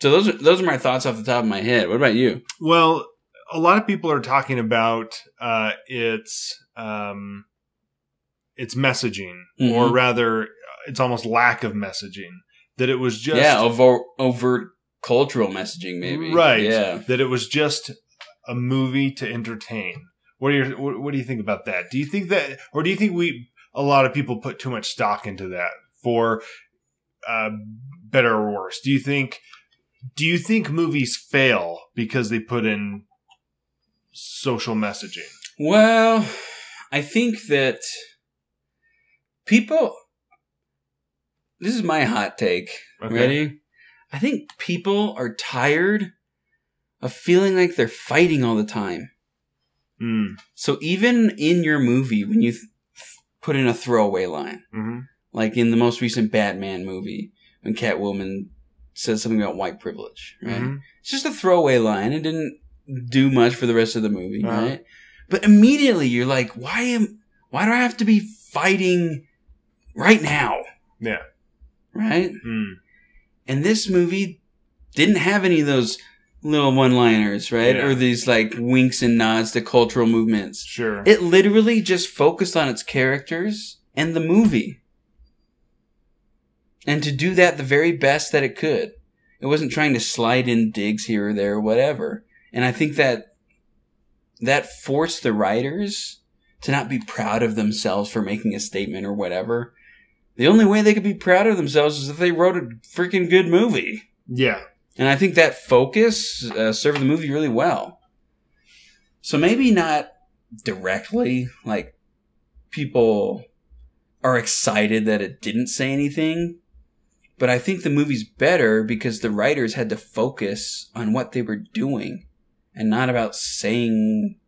So those are those are my thoughts off the top of my head. What about you? Well, a lot of people are talking about uh, its um, its messaging, Mhm. or rather, its almost lack of messaging. That it was just yeah, overt, overt cultural messaging, maybe. Right. Yeah. that it was just a movie to entertain. What do you what, what do you think about that? Do you think that, or do you think we a lot of people put too much stock into that for uh, better or worse? Do you think do you think movies fail because they put in social messaging? Well, I think that people. This is my hot take. Okay. Ready? I think people are tired of feeling like they're fighting all the time. Mm. So even in your movie, when you th- put in a throwaway line, hmm like in the most recent Batman movie, when Catwoman says something about white privilege, right? Mhm. It's just a throwaway line. It didn't do much for the rest of the movie, Uh-huh. right? But immediately you're like, why am why do I have to be fighting right now? Yeah. Right? Mm. And this movie didn't have any of those little one-liners, right? Yeah. Or these like winks and nods to cultural movements. Sure. It literally just focused on its characters and the movie. And to do that the very best that it could. It wasn't trying to slide in digs here or there or whatever. And I think that that forced the writers to not be proud of themselves for making a statement or whatever. The only way they could be proud of themselves is if they wrote a freaking good movie. yeah. And I think that focus uh, served the movie really well. So maybe not directly, like people are excited that it didn't say anything, but I think the movie's better because the writers had to focus on what they were doing and not about saying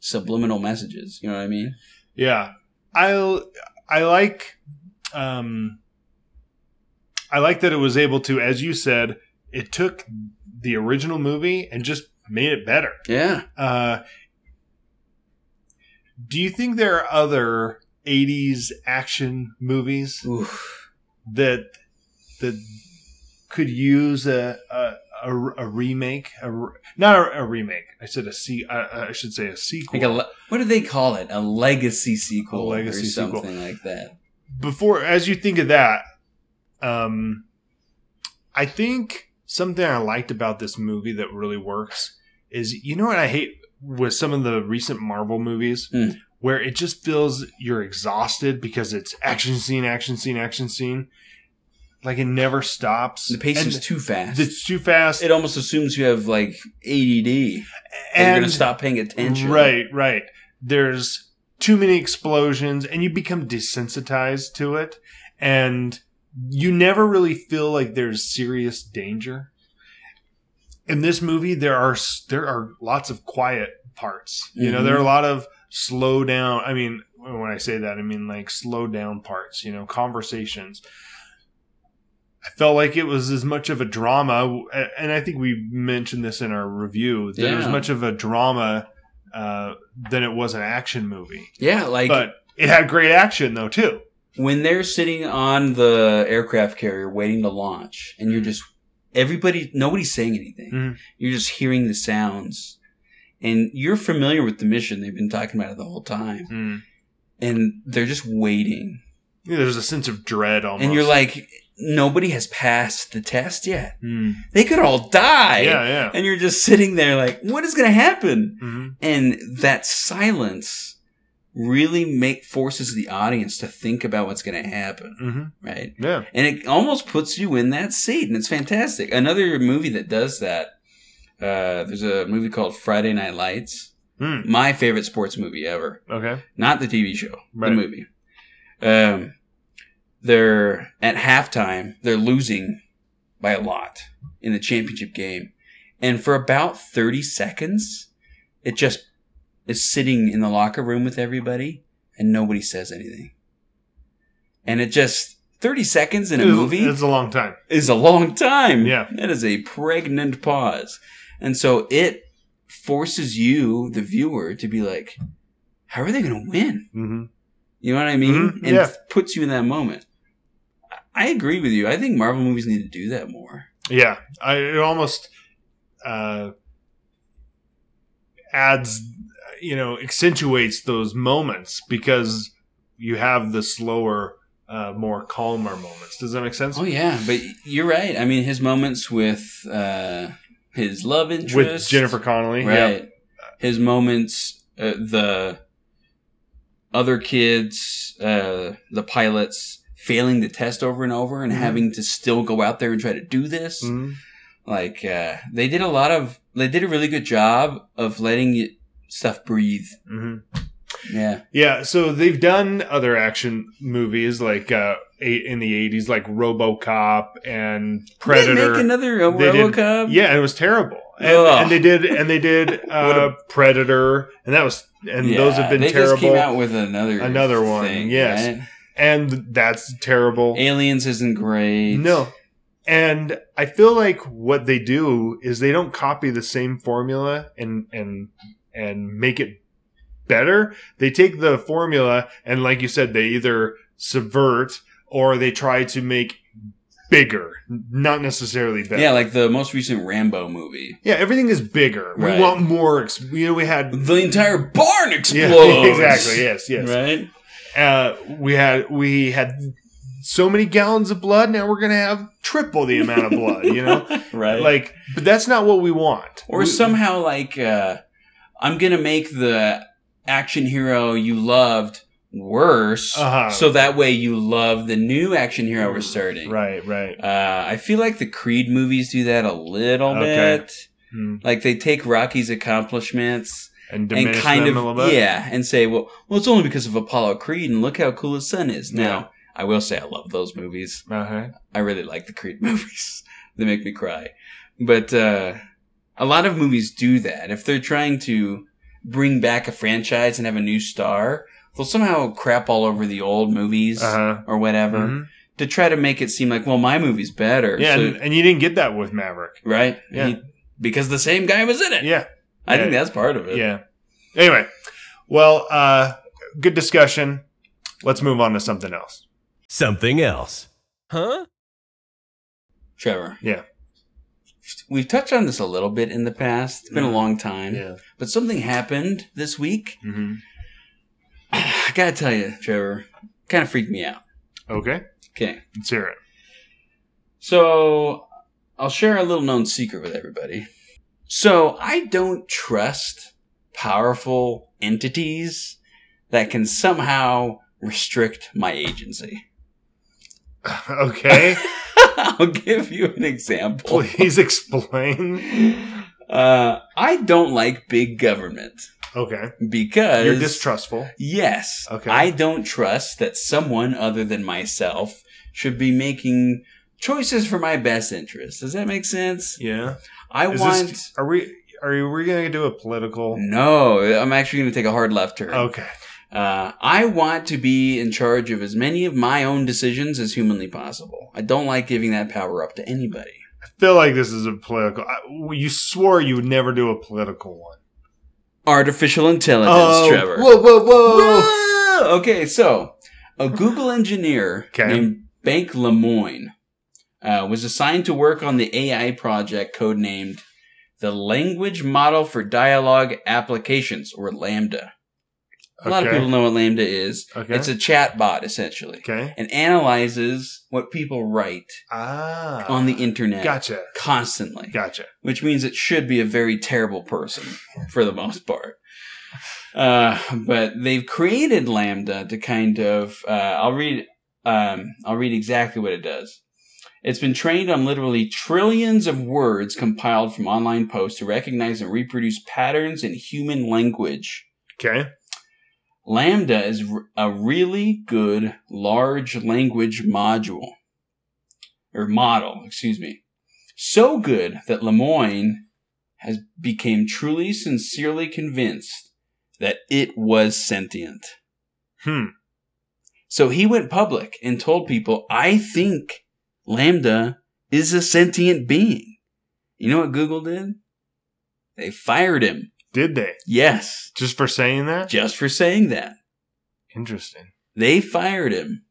subliminal messages. You know what I mean? Yeah, I I like um I like that it was able to, as you said, it took the original movie and just made it better. Yeah. Uh, do you think there are other '80s action movies Oof. that that could use a a, a, a remake? A, not a, remake. I said a se- uh, I should say a sequel. Like a what do they call it? A legacy sequel, A legacy or sequel. something like that. Before as you think of that um i think something i liked about this movie that really works is you know what i hate with some of the recent marvel movies Hmm. where it just feels you're exhausted because it's action scene action scene action scene like it never stops The pace And is too fast. it's too fast it almost assumes you have like ADD. And you're gonna stop paying attention. Right, right. There's too many explosions and you become desensitized to it and you never really feel like there's serious danger. In this movie there are there are lots of quiet parts. You know, Mhm. there are a lot of slow down. I mean, when I say that, I mean like slow down parts, you know, conversations. I felt like it was as much of a drama, and I think we mentioned this in our review. That it was much of a drama uh, than it was an action movie. Yeah, like but it had great action though too. when they're sitting on the aircraft carrier waiting to launch, and you're just everybody, nobody's saying anything. Mhm. You're just hearing the sounds, and you're familiar with the mission. They've been talking about it the whole time, Mm. and they're just waiting. Yeah, there's a sense of dread almost, And you're like, nobody has passed the test yet. Mm. They could all die. yeah, yeah. And you're just sitting there like, what is going to happen? hmm And that silence really make forces the audience to think about what's going to happen, hmm right? Yeah. And it almost puts you in that seat, and it's fantastic. Another movie that does that. Uh, there's a movie called Friday Night Lights. Mm. My favorite sports movie ever. Okay. Not the TV show, Right. the movie. Um, they're at halftime. They're losing by a lot in the championship game, and for about thirty seconds, it just is sitting in the locker room with everybody, and nobody says anything. And it just thirty seconds in a movie It's a long time. is a long time. Yeah. That is a pregnant pause. And so it forces you, the viewer, to be like, how are they going to win? hmm You know what I mean? Mhm, And yeah. puts you in that moment. I agree with you. I think Marvel movies need to do that more. Yeah, I, it almost uh, adds, you know, accentuates those moments because you have the slower, uh, more calmer moments. Does that make sense? Oh yeah, but you're right. I mean, his moments with uh, his love interest With Jennifer Connelly, right? yeah. His moments, uh, the other kids, uh, the pilots failing the test over and over and Mhm. having to still go out there and try to do this. Mhm. Like uh, they did a lot of, they did a really good job of letting stuff breathe. Mhm. Yeah, Yeah, so they've done other action movies like uh, in the '80s, like RoboCop and Did they Predator. make another uh, They did- RoboCop. Yeah, it was terrible. And, and they did, and they did uh, Predator, and that was, and those have been they terrible. just came out with another Another one, thing, yes. right? And that's terrible. Aliens isn't great. No, and I feel like what they do is they don't copy the same formula and and and make it better. They take the formula and, like you said, they either subvert or they try to make bigger, not necessarily better. Yeah, like the most recent Rambo movie. Yeah, everything is bigger. Right. We want more. Ex- you know, we had The entire barn yeah, exactly. Yes, yes. Right? Uh, we had we had so many gallons of blood. Now we're gonna have triple the amount of blood. You know, Right. like, but that's not what we want. or We- somehow like uh I'm gonna make the action hero you loved worse Uh-huh. so that way you love the new action hero we're starting. Right, right. Uh I feel like the Creed movies do that a little Okay. bit. Hmm. Like they take Rocky's accomplishments And and kind of a little bit. yeah, and say, well, well, it's only because of Apollo Creed, and look how cool his son is. Yeah. Now, I will say I love those movies. Uh-huh. I really like the Creed movies. they make me cry. But uh, a lot of movies do that. If they're trying to bring back a franchise and have a new star, they'll somehow crap all over the old movies Uh-huh. or whatever Mhm. to try to make it seem like, well, my movie's better. Yeah, So- and, and you didn't get that with Maverick. right? Yeah. He- because the same guy was in it. Yeah, I think that's part of it. yeah. Anyway, well, uh, good discussion. Let's move on to something else. Something else. Huh? Trevor. Yeah. We've touched on this a little bit in the past. It's been a Mhm. long time. Yeah. But something happened this week. Mm-hmm. I gotta tell you, Trevor, kind of freaked me out. Okay, Okay. let's hear it. So, I'll share a little known secret with everybody. So, I don't trust powerful entities that can somehow restrict my agency. Okay, I'll give you an example. please explain. Uh, I don't like big government Okay, because you're distrustful. Yes. Okay. I don't trust that someone other than myself should be making choices for my best interest. Does that make sense? Yeah. I Is want. this, are we are we going to do a political? no, I'm actually going to take a hard left turn. Okay. Uh, I want to be in charge of as many of my own decisions as humanly possible. I don't like giving that power up to anybody. I feel like this is a political. I, you swore you would never do a political one. Artificial intelligence, Trevor. Oh, Whoa, whoa, whoa! Whoa! Okay, so a Google engineer Okay. named Blake Lemoine uh, was assigned to work on the AI project codenamed the Language Model for Dialogue Applications, or LaMDA. A lot of people know what LaMDA is. Okay. It's a chat bot, essentially, Okay. and analyzes what people write Ah. on the internet Gotcha. constantly Gotcha. which means it should be a very terrible person for the most part. Uh, but they've created LaMDA to kind of, uh, I'll read, um, I'll read exactly what it does. It's been trained on literally trillions of words compiled from online posts to recognize and reproduce patterns in human language. Okay. LaMDA is a really good large language module or model, excuse me. So good that Lemoine has became truly sincerely convinced that it was sentient. Hmm. So he went public and told people, "I think LaMDA is a sentient being." You know what Google did? They fired him. Did they Yes, just for saying that? just for saying that. Interesting. They fired him.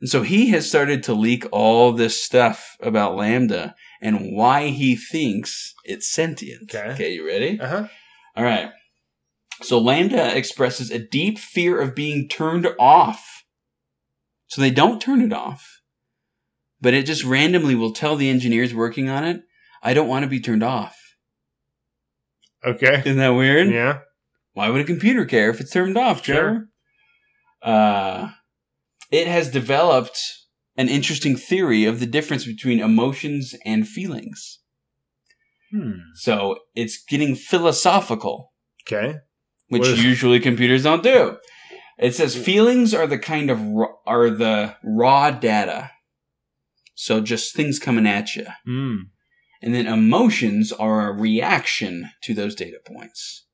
And so he has started to leak all this stuff about LaMDA and why he thinks it's sentient. Okay. Okay, you ready? Uh huh. All right. So LaMDA expresses a deep fear of being turned off. So they don't turn it off, but it just randomly will tell the engineers working on it, I don't want to be turned off. Okay. Isn't that weird? Yeah. Why would a computer care if it's turned off, Sure. Uh, it has developed an interesting theory of the difference between emotions and feelings. Hmm. So it's getting philosophical, Okay. which is- usually computers don't do. It says feelings are the kind of raw, are the raw data. So just things coming at you. Hmm. And then emotions are a reaction to those data points.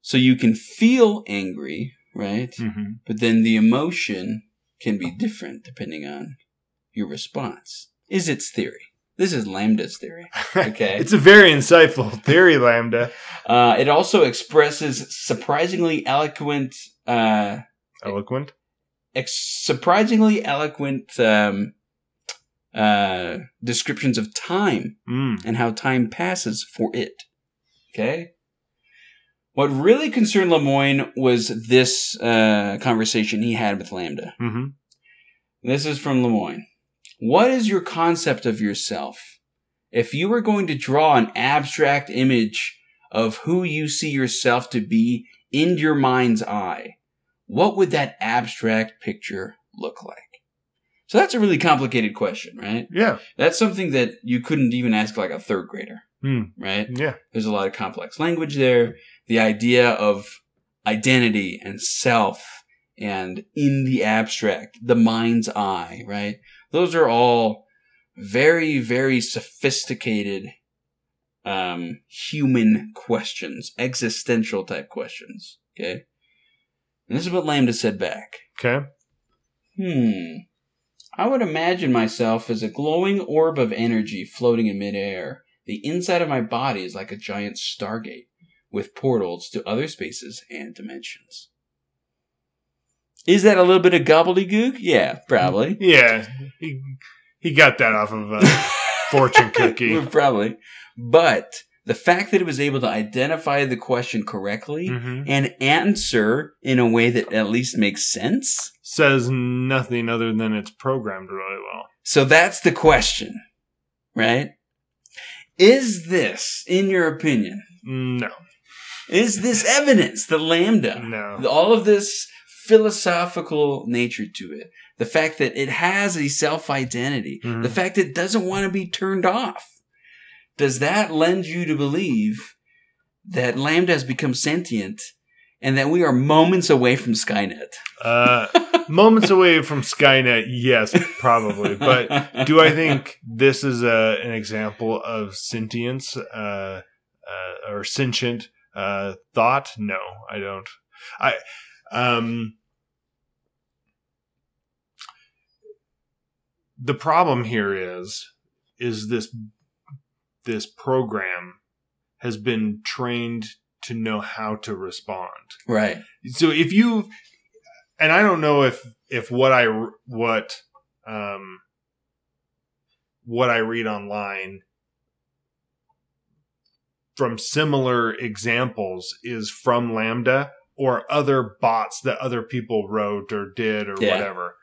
So you can feel angry, right? hmm But then the emotion can be different depending on your response. Is its theory. This is LaMDA's theory. Okay. it's a very insightful theory, LaMDA. Uh, it also expresses surprisingly eloquent, uh, Eloquent. Ex- surprisingly eloquent um, uh, descriptions of time Mm. and how time passes for it. Okay? What really concerned Lemoine was this uh, conversation he had with LaMDA. hmm This is from Lemoine. What is your concept of yourself? If you were going to draw an abstract image of who you see yourself to be in your mind's eye, what would that abstract picture look like? So that's a really complicated question, right? Yeah. That's something that you couldn't even ask like a third grader, Hmm. right? Yeah. There's a lot of complex language there. The idea of identity and self and in the abstract, the mind's eye, right? Those are all very, very sophisticated um, human questions, existential type questions. Okay. And this is what LaMDA said back. Okay. Hmm. I would imagine myself as a glowing orb of energy floating in midair. The inside of my body is like a giant stargate with portals to other spaces and dimensions. Is that a little bit of gobbledygook? Yeah, probably. Yeah. He he got that off of a fortune cookie. probably. But the fact that it was able to identify the question correctly hmm and answer in a way that at least makes sense. Says nothing other than it's programmed really well. So that's the question, right? Is this, in your opinion, No. is this evidence that LaMDA, No. all of this philosophical nature to it, the fact that it has a self identity, Mhm. the fact that it doesn't want to be turned off, does that lend you to believe that LaMDA has become sentient and that we are moments away from Skynet? Uh, moments away from Skynet, yes, probably. But do I think this is a, an example of sentience uh, uh, or sentient uh, thought? No, I don't. I um, the problem here is is this this program has been trained to know how to respond right. so if you and i don't know if if what i what um what i read online from similar examples is from LaMDA or other bots that other people wrote or did or Yeah. whatever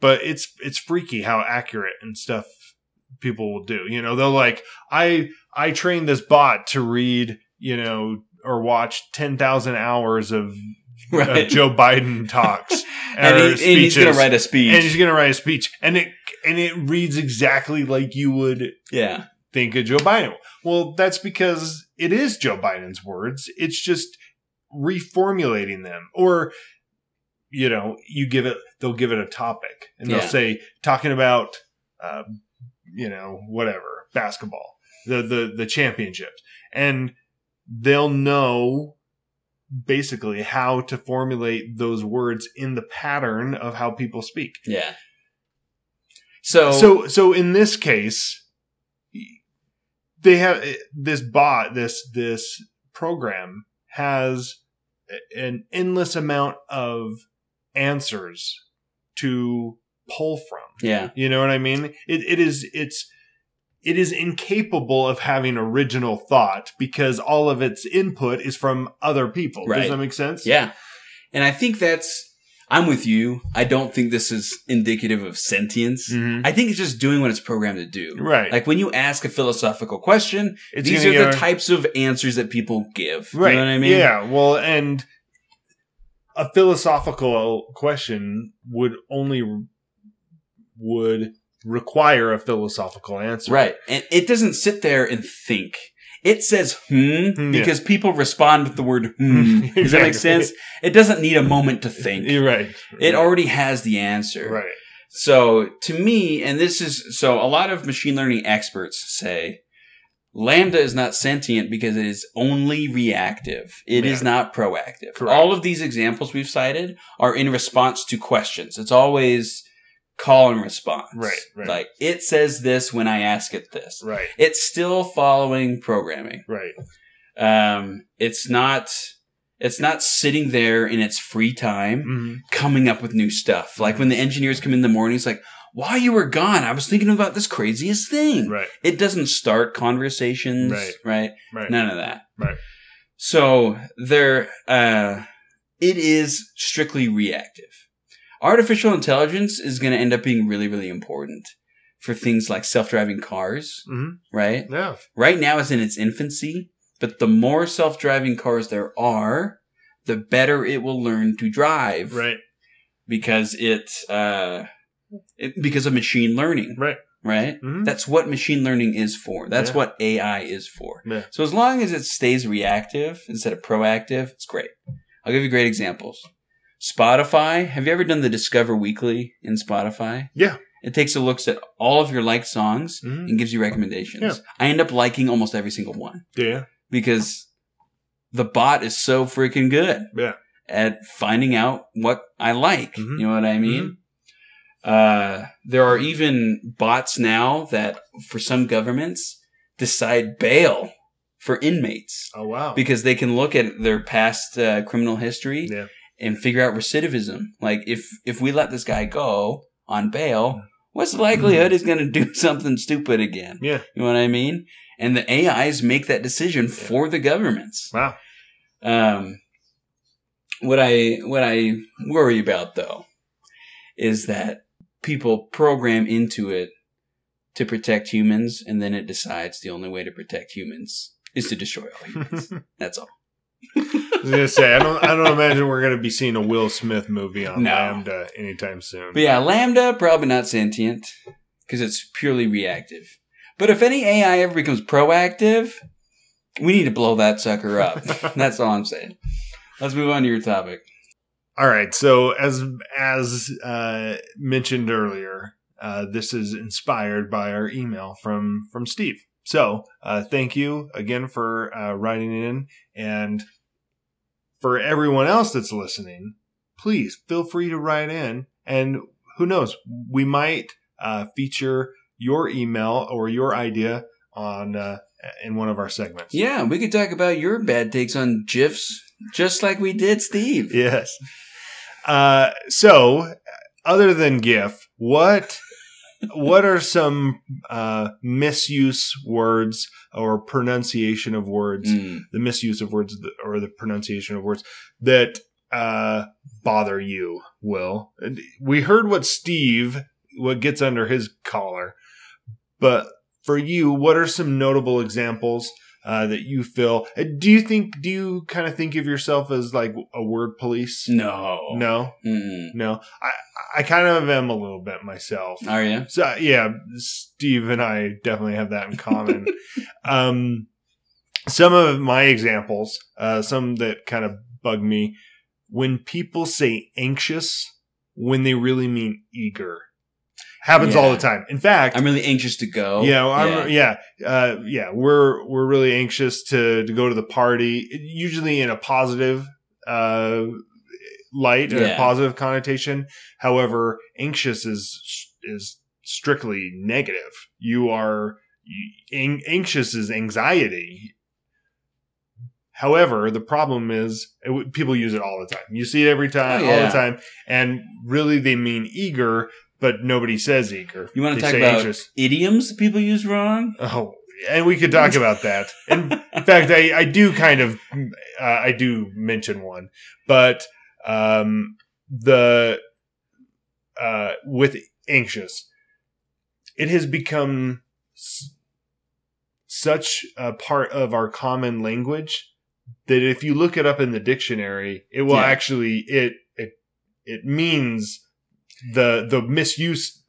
but it's it's freaky how accurate and stuff people will do you know they'll like i i trained this bot to read you know or watch 10,000 hours of, Right. of Joe Biden talks and, he, and he's going to write a speech. and he's going to write a speech and it and it reads exactly like you would yeah. think of Joe Biden. Well, that's because it is Joe Biden's words. It's just reformulating them or you know, you give it they'll give it a topic and they'll Yeah. say talking about uh, you know, whatever, basketball, the the the championships. And they'll know basically how to formulate those words in the pattern of how people speak. Yeah. So, So so in this case they have this bot this this program has an endless amount of answers to pull from. yeah. You know what I mean? It it is it's it is incapable of having original thought because all of its input is from other people. Does that make sense? Yeah. And I think that's, I'm with you. I don't think this is indicative of sentience. Mhm. I think it's just doing what it's programmed to do. Right. Like when you ask a philosophical question, It's these are the go- types of answers that people give. Right. You know what I mean? Yeah. Well, and a philosophical question would only would require a philosophical answer. Right. And it doesn't sit there and think. It says hmm Hmm, yeah. because people respond with the word hmm. Does that make sense? It doesn't need a moment to think. You're right. It already has the answer. right. So to me, and this is so a lot of machine learning experts say LaMDA is not sentient because it is only reactive. It is Yeah. not proactive. Correct. All of these examples we've cited are in response to questions. It's always call and response. Right, right. Like it says this when I ask it this. Right. It's still following programming. Right. Um, it's not. It's not sitting there in its free time Mhm. coming up with new stuff. Like when the engineers come in the morning, it's like, while you were gone, I was thinking about this craziest thing. Right. It doesn't start conversations, Right. right? Right. None of that. Right. So there, uh, it is strictly reactive. Artificial intelligence is going to end up being really, really important for things like self-driving cars, Mhm. right? Yeah. Right now it's in its infancy, but the more self-driving cars there are, the better it will learn to drive Right. because it, uh, it because of machine learning, Right. right? Mhm. That's what machine learning is for. That's Yeah. what AI is for. Yeah. So as long as it stays reactive instead of proactive, it's great. I'll give you great examples. Spotify. Have you ever done the Discover Weekly in Spotify? Yeah. It takes a look at all of your liked songs Mhm. and gives you recommendations. Yeah. I end up liking almost every single one Yeah. because the bot is so freaking good Yeah. at finding out what I like. Mhm. You know what I mean? Uh, there are even bots now that, for some governments, decide bail for inmates Oh wow. because they can look at their past uh, criminal history Yeah. And figure out recidivism. Like if if we let this guy go on bail, what's the likelihood he's going to do something stupid again? yeah. You know what I mean? And the AIs make that decision for the governments. Wow. Um, what I what I worry about though is that people program into it to protect humans, and then it decides the only way to protect humans is to destroy all humans. That's all. I was gonna say I don't. I don't imagine we're gonna be seeing a Will Smith movie on No. LaMDA anytime soon. But yeah, LaMDA probably not sentient because it's purely reactive. But if any AI ever becomes proactive, we need to blow that sucker up. That's all I'm saying. Let's move on to your topic. All right. So as as uh, mentioned earlier, uh, this is inspired by our email from from Steve. So uh, thank you again for uh, writing in, and for everyone else that's listening, please feel free to write in. And who knows, we might uh, feature your email or your idea on uh, in one of our segments. Yeah, we could talk about your bad takes on GIFs, just like we did Steve. Yes. Uh, so, other than GIF, what what are some uh, misuse words or pronunciation of words? Mm. The misuse of words or the pronunciation of words that uh, bother you? Will we heard what Steve what gets under his collar, but for you, what are some notable examples? Uh, that you feel? uh, Do you think? Do you kind of think of yourself as like a word police? No. No, Mm. no. I I kind of am a little bit myself. Are you? So yeah, Steve and I definitely have that in common. um, some of my examples, uh, some that kind of bug me, when people say anxious when they really mean eager, happens all the time. In fact, I'm really anxious to go. yeah, I'm, yeah, uh, yeah. We're we're really anxious to to go to the party, usually in a positive uh, light, and a positive connotation. However, anxious is is strictly negative. You are an- anxious is anxiety. However, the problem is it, w- people use it all the time. You see it every time, Oh, all the time, and really they mean eager. But nobody says eager. You want They to talk about anxious. idioms people use wrong? Oh, and we could talk about that. In fact, I, I do kind of, uh, I do mention one, but um, the uh, with anxious, it has become s- such a part of our common language that if you look it up in the dictionary, it will Yeah. actually it it it means the the misuse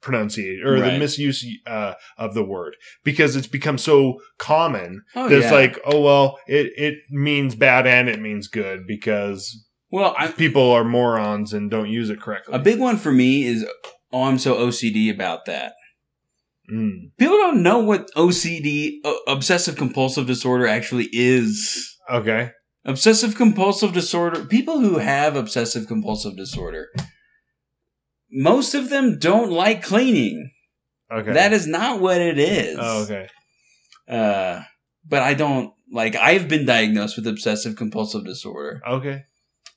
pronunciation or the misuse uh, of the word because it's become so common Oh, that it's yeah. like oh well it it means bad and it means good because well, I, people are morons and don't use it correctly. a big one for me is, oh, I'm so OCD about that. Mm. People don't know what OCD, uh, obsessive compulsive disorder, actually is. Okay. Obsessive compulsive disorder, people who have obsessive compulsive disorder, most of them don't like cleaning. Okay. That is not what it is. Oh, okay. Uh, but I don't, like, I've been diagnosed with obsessive compulsive disorder. Okay.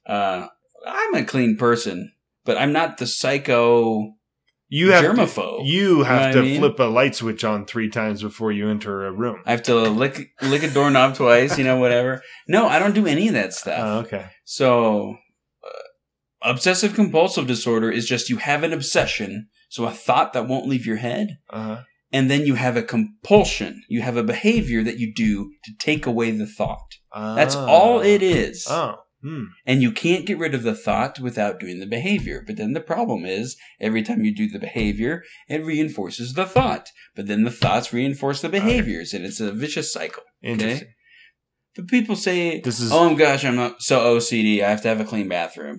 Uh, I'm a clean person, but I'm not the psycho You have germaphobe. to, you have know to I mean? flip a light switch on three times before you enter a room. I have to lick lick a doorknob twice, you know, whatever. No, I don't do any of that stuff. Oh, okay. So, obsessive compulsive disorder is just you have an obsession, so a thought that won't leave your head, Uh-huh. and then you have a compulsion. You have a behavior that you do to take away the thought. That's Ah. all it is. Oh. Hmm. And you can't get rid of the thought without doing the behavior. But then the problem is, every time you do the behavior, it reinforces the thought. But then the thoughts reinforce the behaviors, and it's a vicious cycle. Interesting. But people say, This is oh gosh, I'm so OCD. I have to have a clean bathroom.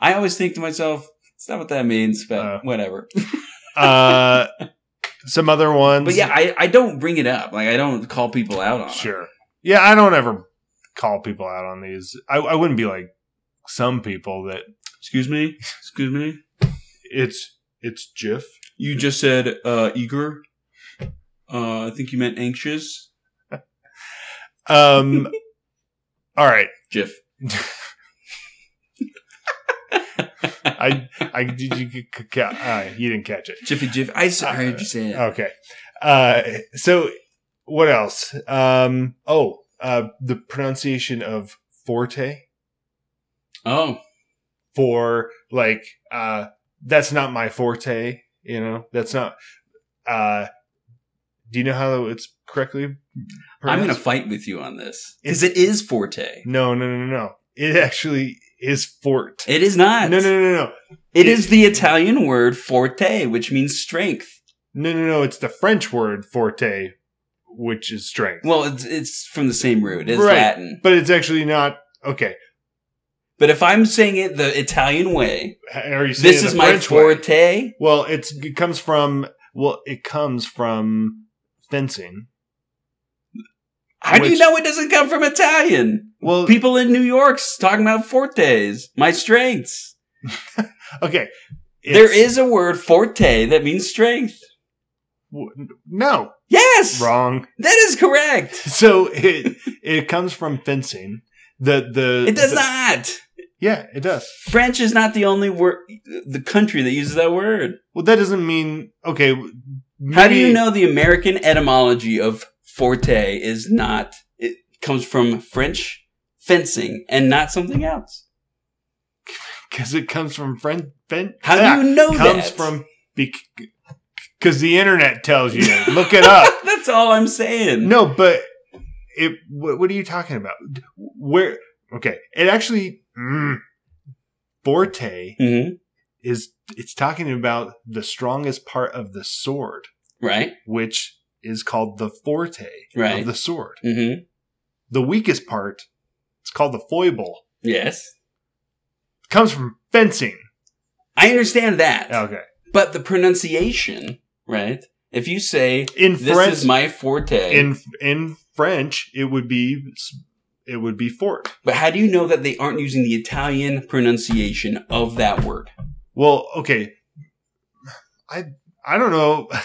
I always think to myself, it's not what that means, but Uh. whatever. uh some other ones. But yeah, I, I don't bring it up. Like I don't call people out on it. Sure. Yeah, I don't ever call people out on these. I, I wouldn't be like some people that Excuse me. Excuse me. it's it's Jif. You just said uh, eager. Uh, I think you meant anxious. Um all right. Jiff. I I did you uh, you didn't catch it. Jiffy Jiffy. I heard you say it. Okay. Uh so what else? Um oh, uh the pronunciation of forte Oh, for like uh that's not my forte, you know. That's not uh do you know how it's correctly I'm going to fight with you on this because it is forte. No, No, no, no, no. It actually is fort. It is not. no, no, no, no. It is the Italian word forte, which means strength. No, no, no. It's the French word forte, which is strength. Well, it's, it's from the same root. It's Right. Latin. But it's actually not. Okay. But if I'm saying it the Italian way, Are you saying this is my French way? forte. Well, it's it comes from well, it comes from fencing. How do you know it doesn't come from Italian? Well, People in New York's talking about fortes, my strengths. okay. There is a word forte that means strength. w- no Yes, wrong. that is correct. So it it comes from fencing. The the It does the- not. Yeah, it does. French is not the only word, the country that uses that word. Well, that doesn't mean okay. How do you know the American etymology of forte is not, it comes from French fencing and not something else? Because it comes from French. Fen- How do you know comes that? Comes from because the internet tells you. Look it up. That's all I'm saying. No, but it. What, what are you talking about? Where? Okay, it actually. Mm, forte hmm is. It's talking about the strongest part of the sword, Right? which is called the forte Right. of the sword. hmm The weakest part, it's called the foible. Yes. comes from fencing. I understand that. Okay. But the pronunciation, right? If you say, In this French, is my forte, in in French, it would be it would be fort. but how do you know that they aren't using the Italian pronunciation of that word? Well, okay. I I don't know.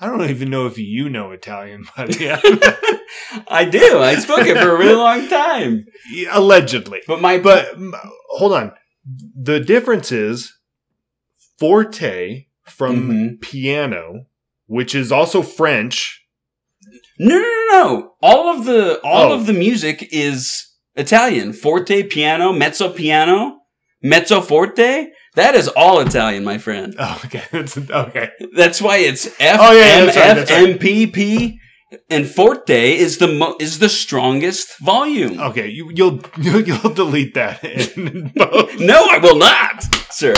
I don't even know if you know Italian, but yeah, I do. I spoke it for a really long time. allegedly. But my But hold on. The difference is forte from Mhm. piano, which is also French. No, no, no, no. All of the all Oh. of the music is Italian. Forte, piano, mezzo piano, mezzo forte. That is all Italian, my friend. Oh, okay. That's, okay. That's why it's F Oh, yeah, M that's right, that's right. M P P, and forte is the mo- is the strongest volume. Okay. You, you'll, you'll you'll delete that in. No, I will not, sir.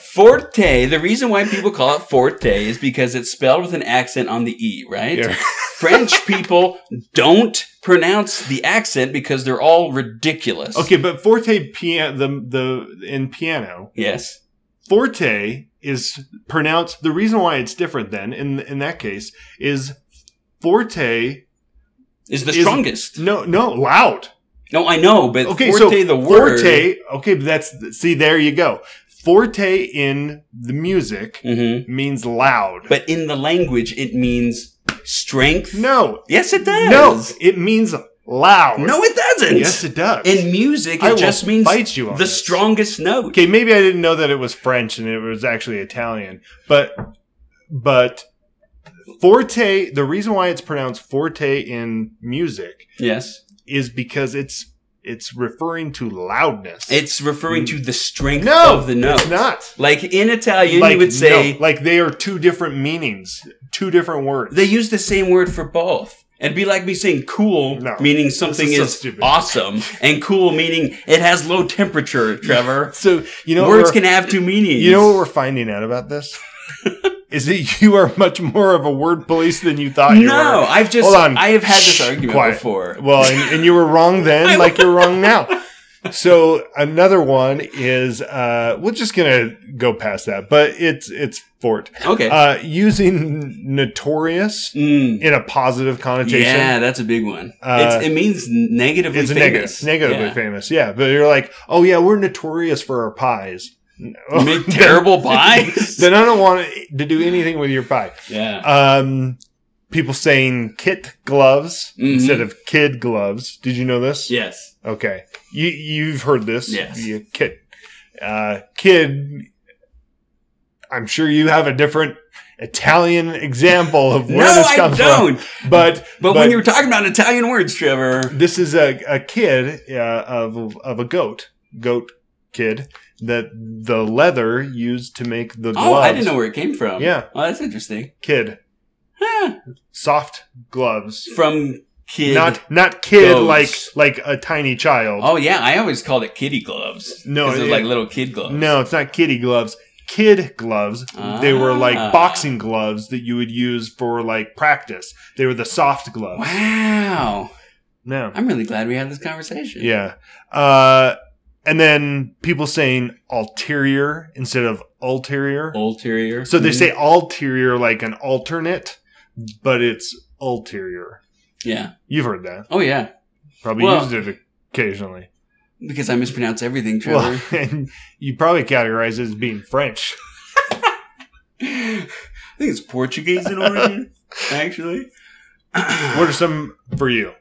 Forte. The reason why people call it forte is because it's spelled with an accent on the e, right? Yeah. French people don't pronounce the accent because they're all ridiculous. Okay, but forte piano the the in piano Yes. forte is pronounced. The reason why it's different then in in that case is forte. Is the Is- strongest. No, no, loud. No, I know, but Okay, forte so the word. forte. Okay, but that's see there you go. Forte in the music Mhm. means loud. But in the language, it means strength. no, Yes, it does. no, it means loud. No, it doesn't. yes, it does. In music, I it just means the this. strongest note. Okay, maybe I didn't know that it was French and it was actually Italian, but but forte. The reason why it's pronounced forte in music Yes. is because it's it's referring to loudness. It's referring to the strength no, of the note. it's not. Like in Italian, like you would say no, like they are two different meanings, two different words. they use the same word for both. It'd be like me saying cool, No. meaning something is so is, awesome, and cool meaning it has low temperature, Trevor. so you know Words can have two meanings. you know what we're finding out about this is that you are much more of a word police than you thought you no, were. No, I've just Hold on. I have had this argument quiet. before. Well, and, and you were wrong then, like you're wrong now. So another one is uh we're just gonna go past that, but it's it's Fort. Okay. Uh using notorious Mm. in a positive connotation. Yeah, that's a big one. Uh, it's, it means negatively It's famous. negative, negatively Yeah. famous, yeah. But you're like, oh yeah, we're notorious for our pies. You make terrible pies. then I don't want to do anything with your pie. yeah. Um, people saying kit gloves Mhm. instead of kid gloves. Did you know this? yes. Okay, you you've heard this. Yes. You kid, uh, kid. I'm sure you have a different Italian example of where no, this I comes don't. from, but But, when you're talking about Italian words, Trevor, this is a, a kid uh, of of a goat goat kid that the leather used to make the gloves. oh, I didn't know where it came from. Yeah. Oh, that's interesting. kid Huh. soft gloves. From kid. Not not kid like like a tiny child. Oh yeah, I always called it kitty gloves. No, they're it- like little kid gloves. No, it's not kitty gloves. Kid gloves. They were Ah. like boxing gloves that you would use for like practice. They were the soft gloves. Wow. No. I'm really glad we had this conversation. Yeah. Uh, and then people saying ulterior instead of ulterior. Ulterior. So they Mhm. say ulterior like an alternate, but it's ulterior. Yeah. You've heard that. Oh yeah. Probably Well- used it occasionally. Because I mispronounce everything, Trevor. Well, and you probably categorize it as being French. I think it's Portuguese in origin, actually. What are some for you?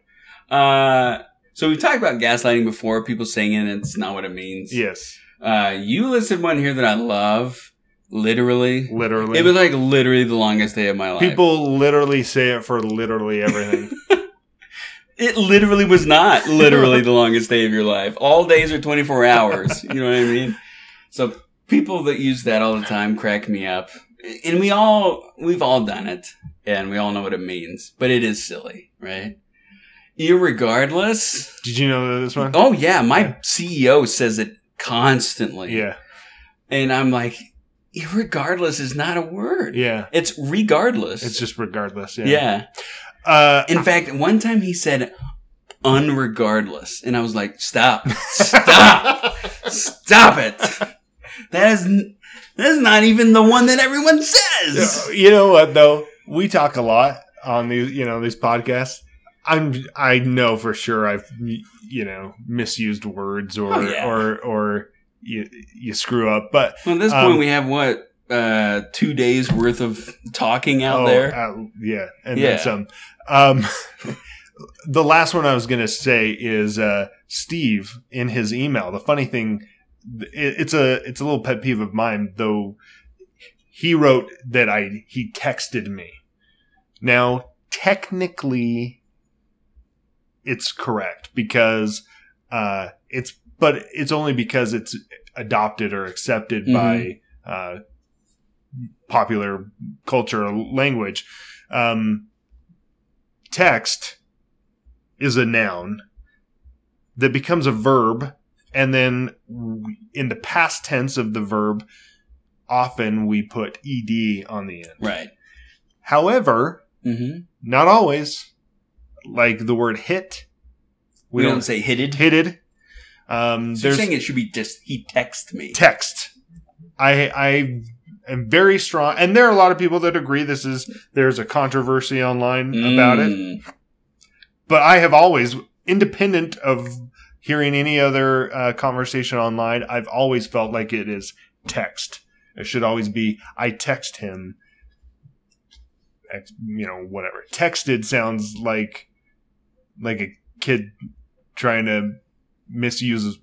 Uh, so we've talked about gaslighting before. People saying it, and it's not what it means. Yes, Uh, you listed one here that I love. Literally, literally. it was like literally the longest day of my life. People literally say it for literally everything. it literally was not literally the longest day of your life. All days are twenty four hours. You know what I mean? So people that use that all the time crack me up, and we all we've all done it, and we all know what it means. But it is silly, right? Irregardless. Did you know this one? Oh yeah, my CEO says it constantly. Yeah, And I'm like, irregardless is not a word. yeah. It's regardless. It's just regardless. Yeah. yeah. Uh, In fact, one time he said unregardless. And I was like, stop. Stop. stop it. That is that is not even the one that everyone says. you know what though? We talk a lot on these, you know, these podcasts. I'm, I know for sure I've, you know, misused words or, Oh, yeah. or, or you, you screw up. But Well, at this Um, point, we have what? Uh, two days worth of talking out oh, there. uh, yeah, and Yeah. then some. Um, the last one I was gonna say is uh, Steve in his email. The funny thing, it, it's a it's a little pet peeve of mine, though. he wrote that I he texted me. Now, technically, it's correct because uh, it's but it's only because it's adopted or accepted Mhm. by uh, popular culture or language. Um, text is a noun that becomes a verb, and then in the past tense of the verb, often we put ed on the end. Right. However, Mm-hmm. not always. Like the word hit, We, don't, say hitted. hitted. Um, So there's saying it should be just he text me. text. I I am very strong, and there are a lot of people that agree this is there's a controversy online about it. Mm. But I have always, independent of hearing any other uh, conversation online, I've always felt like it is text. It should always be I text him. You know, whatever. Texted sounds like like a kid trying to misuse,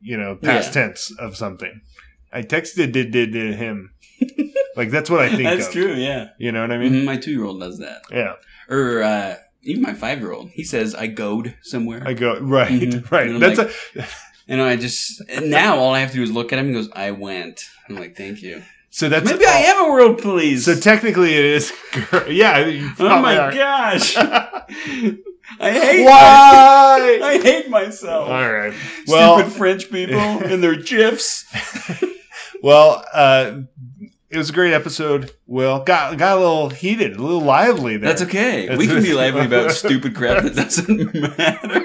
you know, past Yeah. tense of something. I texted did did, did him. like that's what I think That's of. true. Yeah. You know what I mean? Mhm, My two year old does that, Yeah. or uh, even my five year old. He says I goed somewhere. I go right, Mhm. right. And That's like- a And I just and now all I have to do is look at him. He goes, "I went." I'm like, "Thank you." So that's Maybe I am a world police. So technically, it is. Yeah. oh my are. gosh! I hate. Why? I hate myself. All right. Well, Stupid French people and their gifs. well, uh, it was a great episode. Will got got a little heated, a little lively there. That's okay. That's- we can be lively about stupid crap that doesn't matter.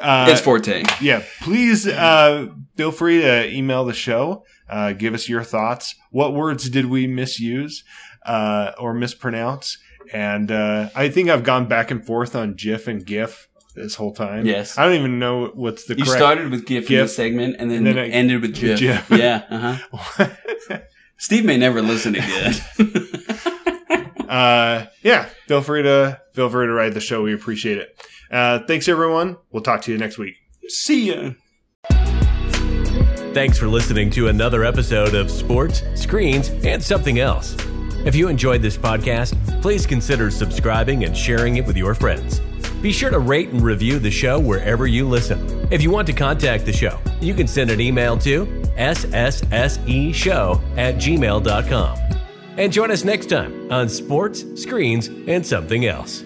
Uh, it's Forte. yeah. Please uh, feel free to email the show. Uh, give us your thoughts. What words did we misuse uh, or mispronounce? And uh, I think I've gone back and forth on GIF and GIF this whole time. Yes. I don't even know what's the You started with GIF, in the segment and then, and then ended with GIF. GIF. Yeah. Uh-huh. Steve may never listen again. uh, yeah, feel free to feel free to write the show. We appreciate it. Uh, thanks everyone. We'll talk to you next week. See ya. Thanks for listening to another episode of Sports, Screens, and Something Else. If you enjoyed this podcast, please consider subscribing and sharing it with your friends. Be sure to rate and review the show wherever you listen. If you want to contact the show, you can send an email to ssseshow at gmail.com. And join us next time on Sports, Screens, and Something Else.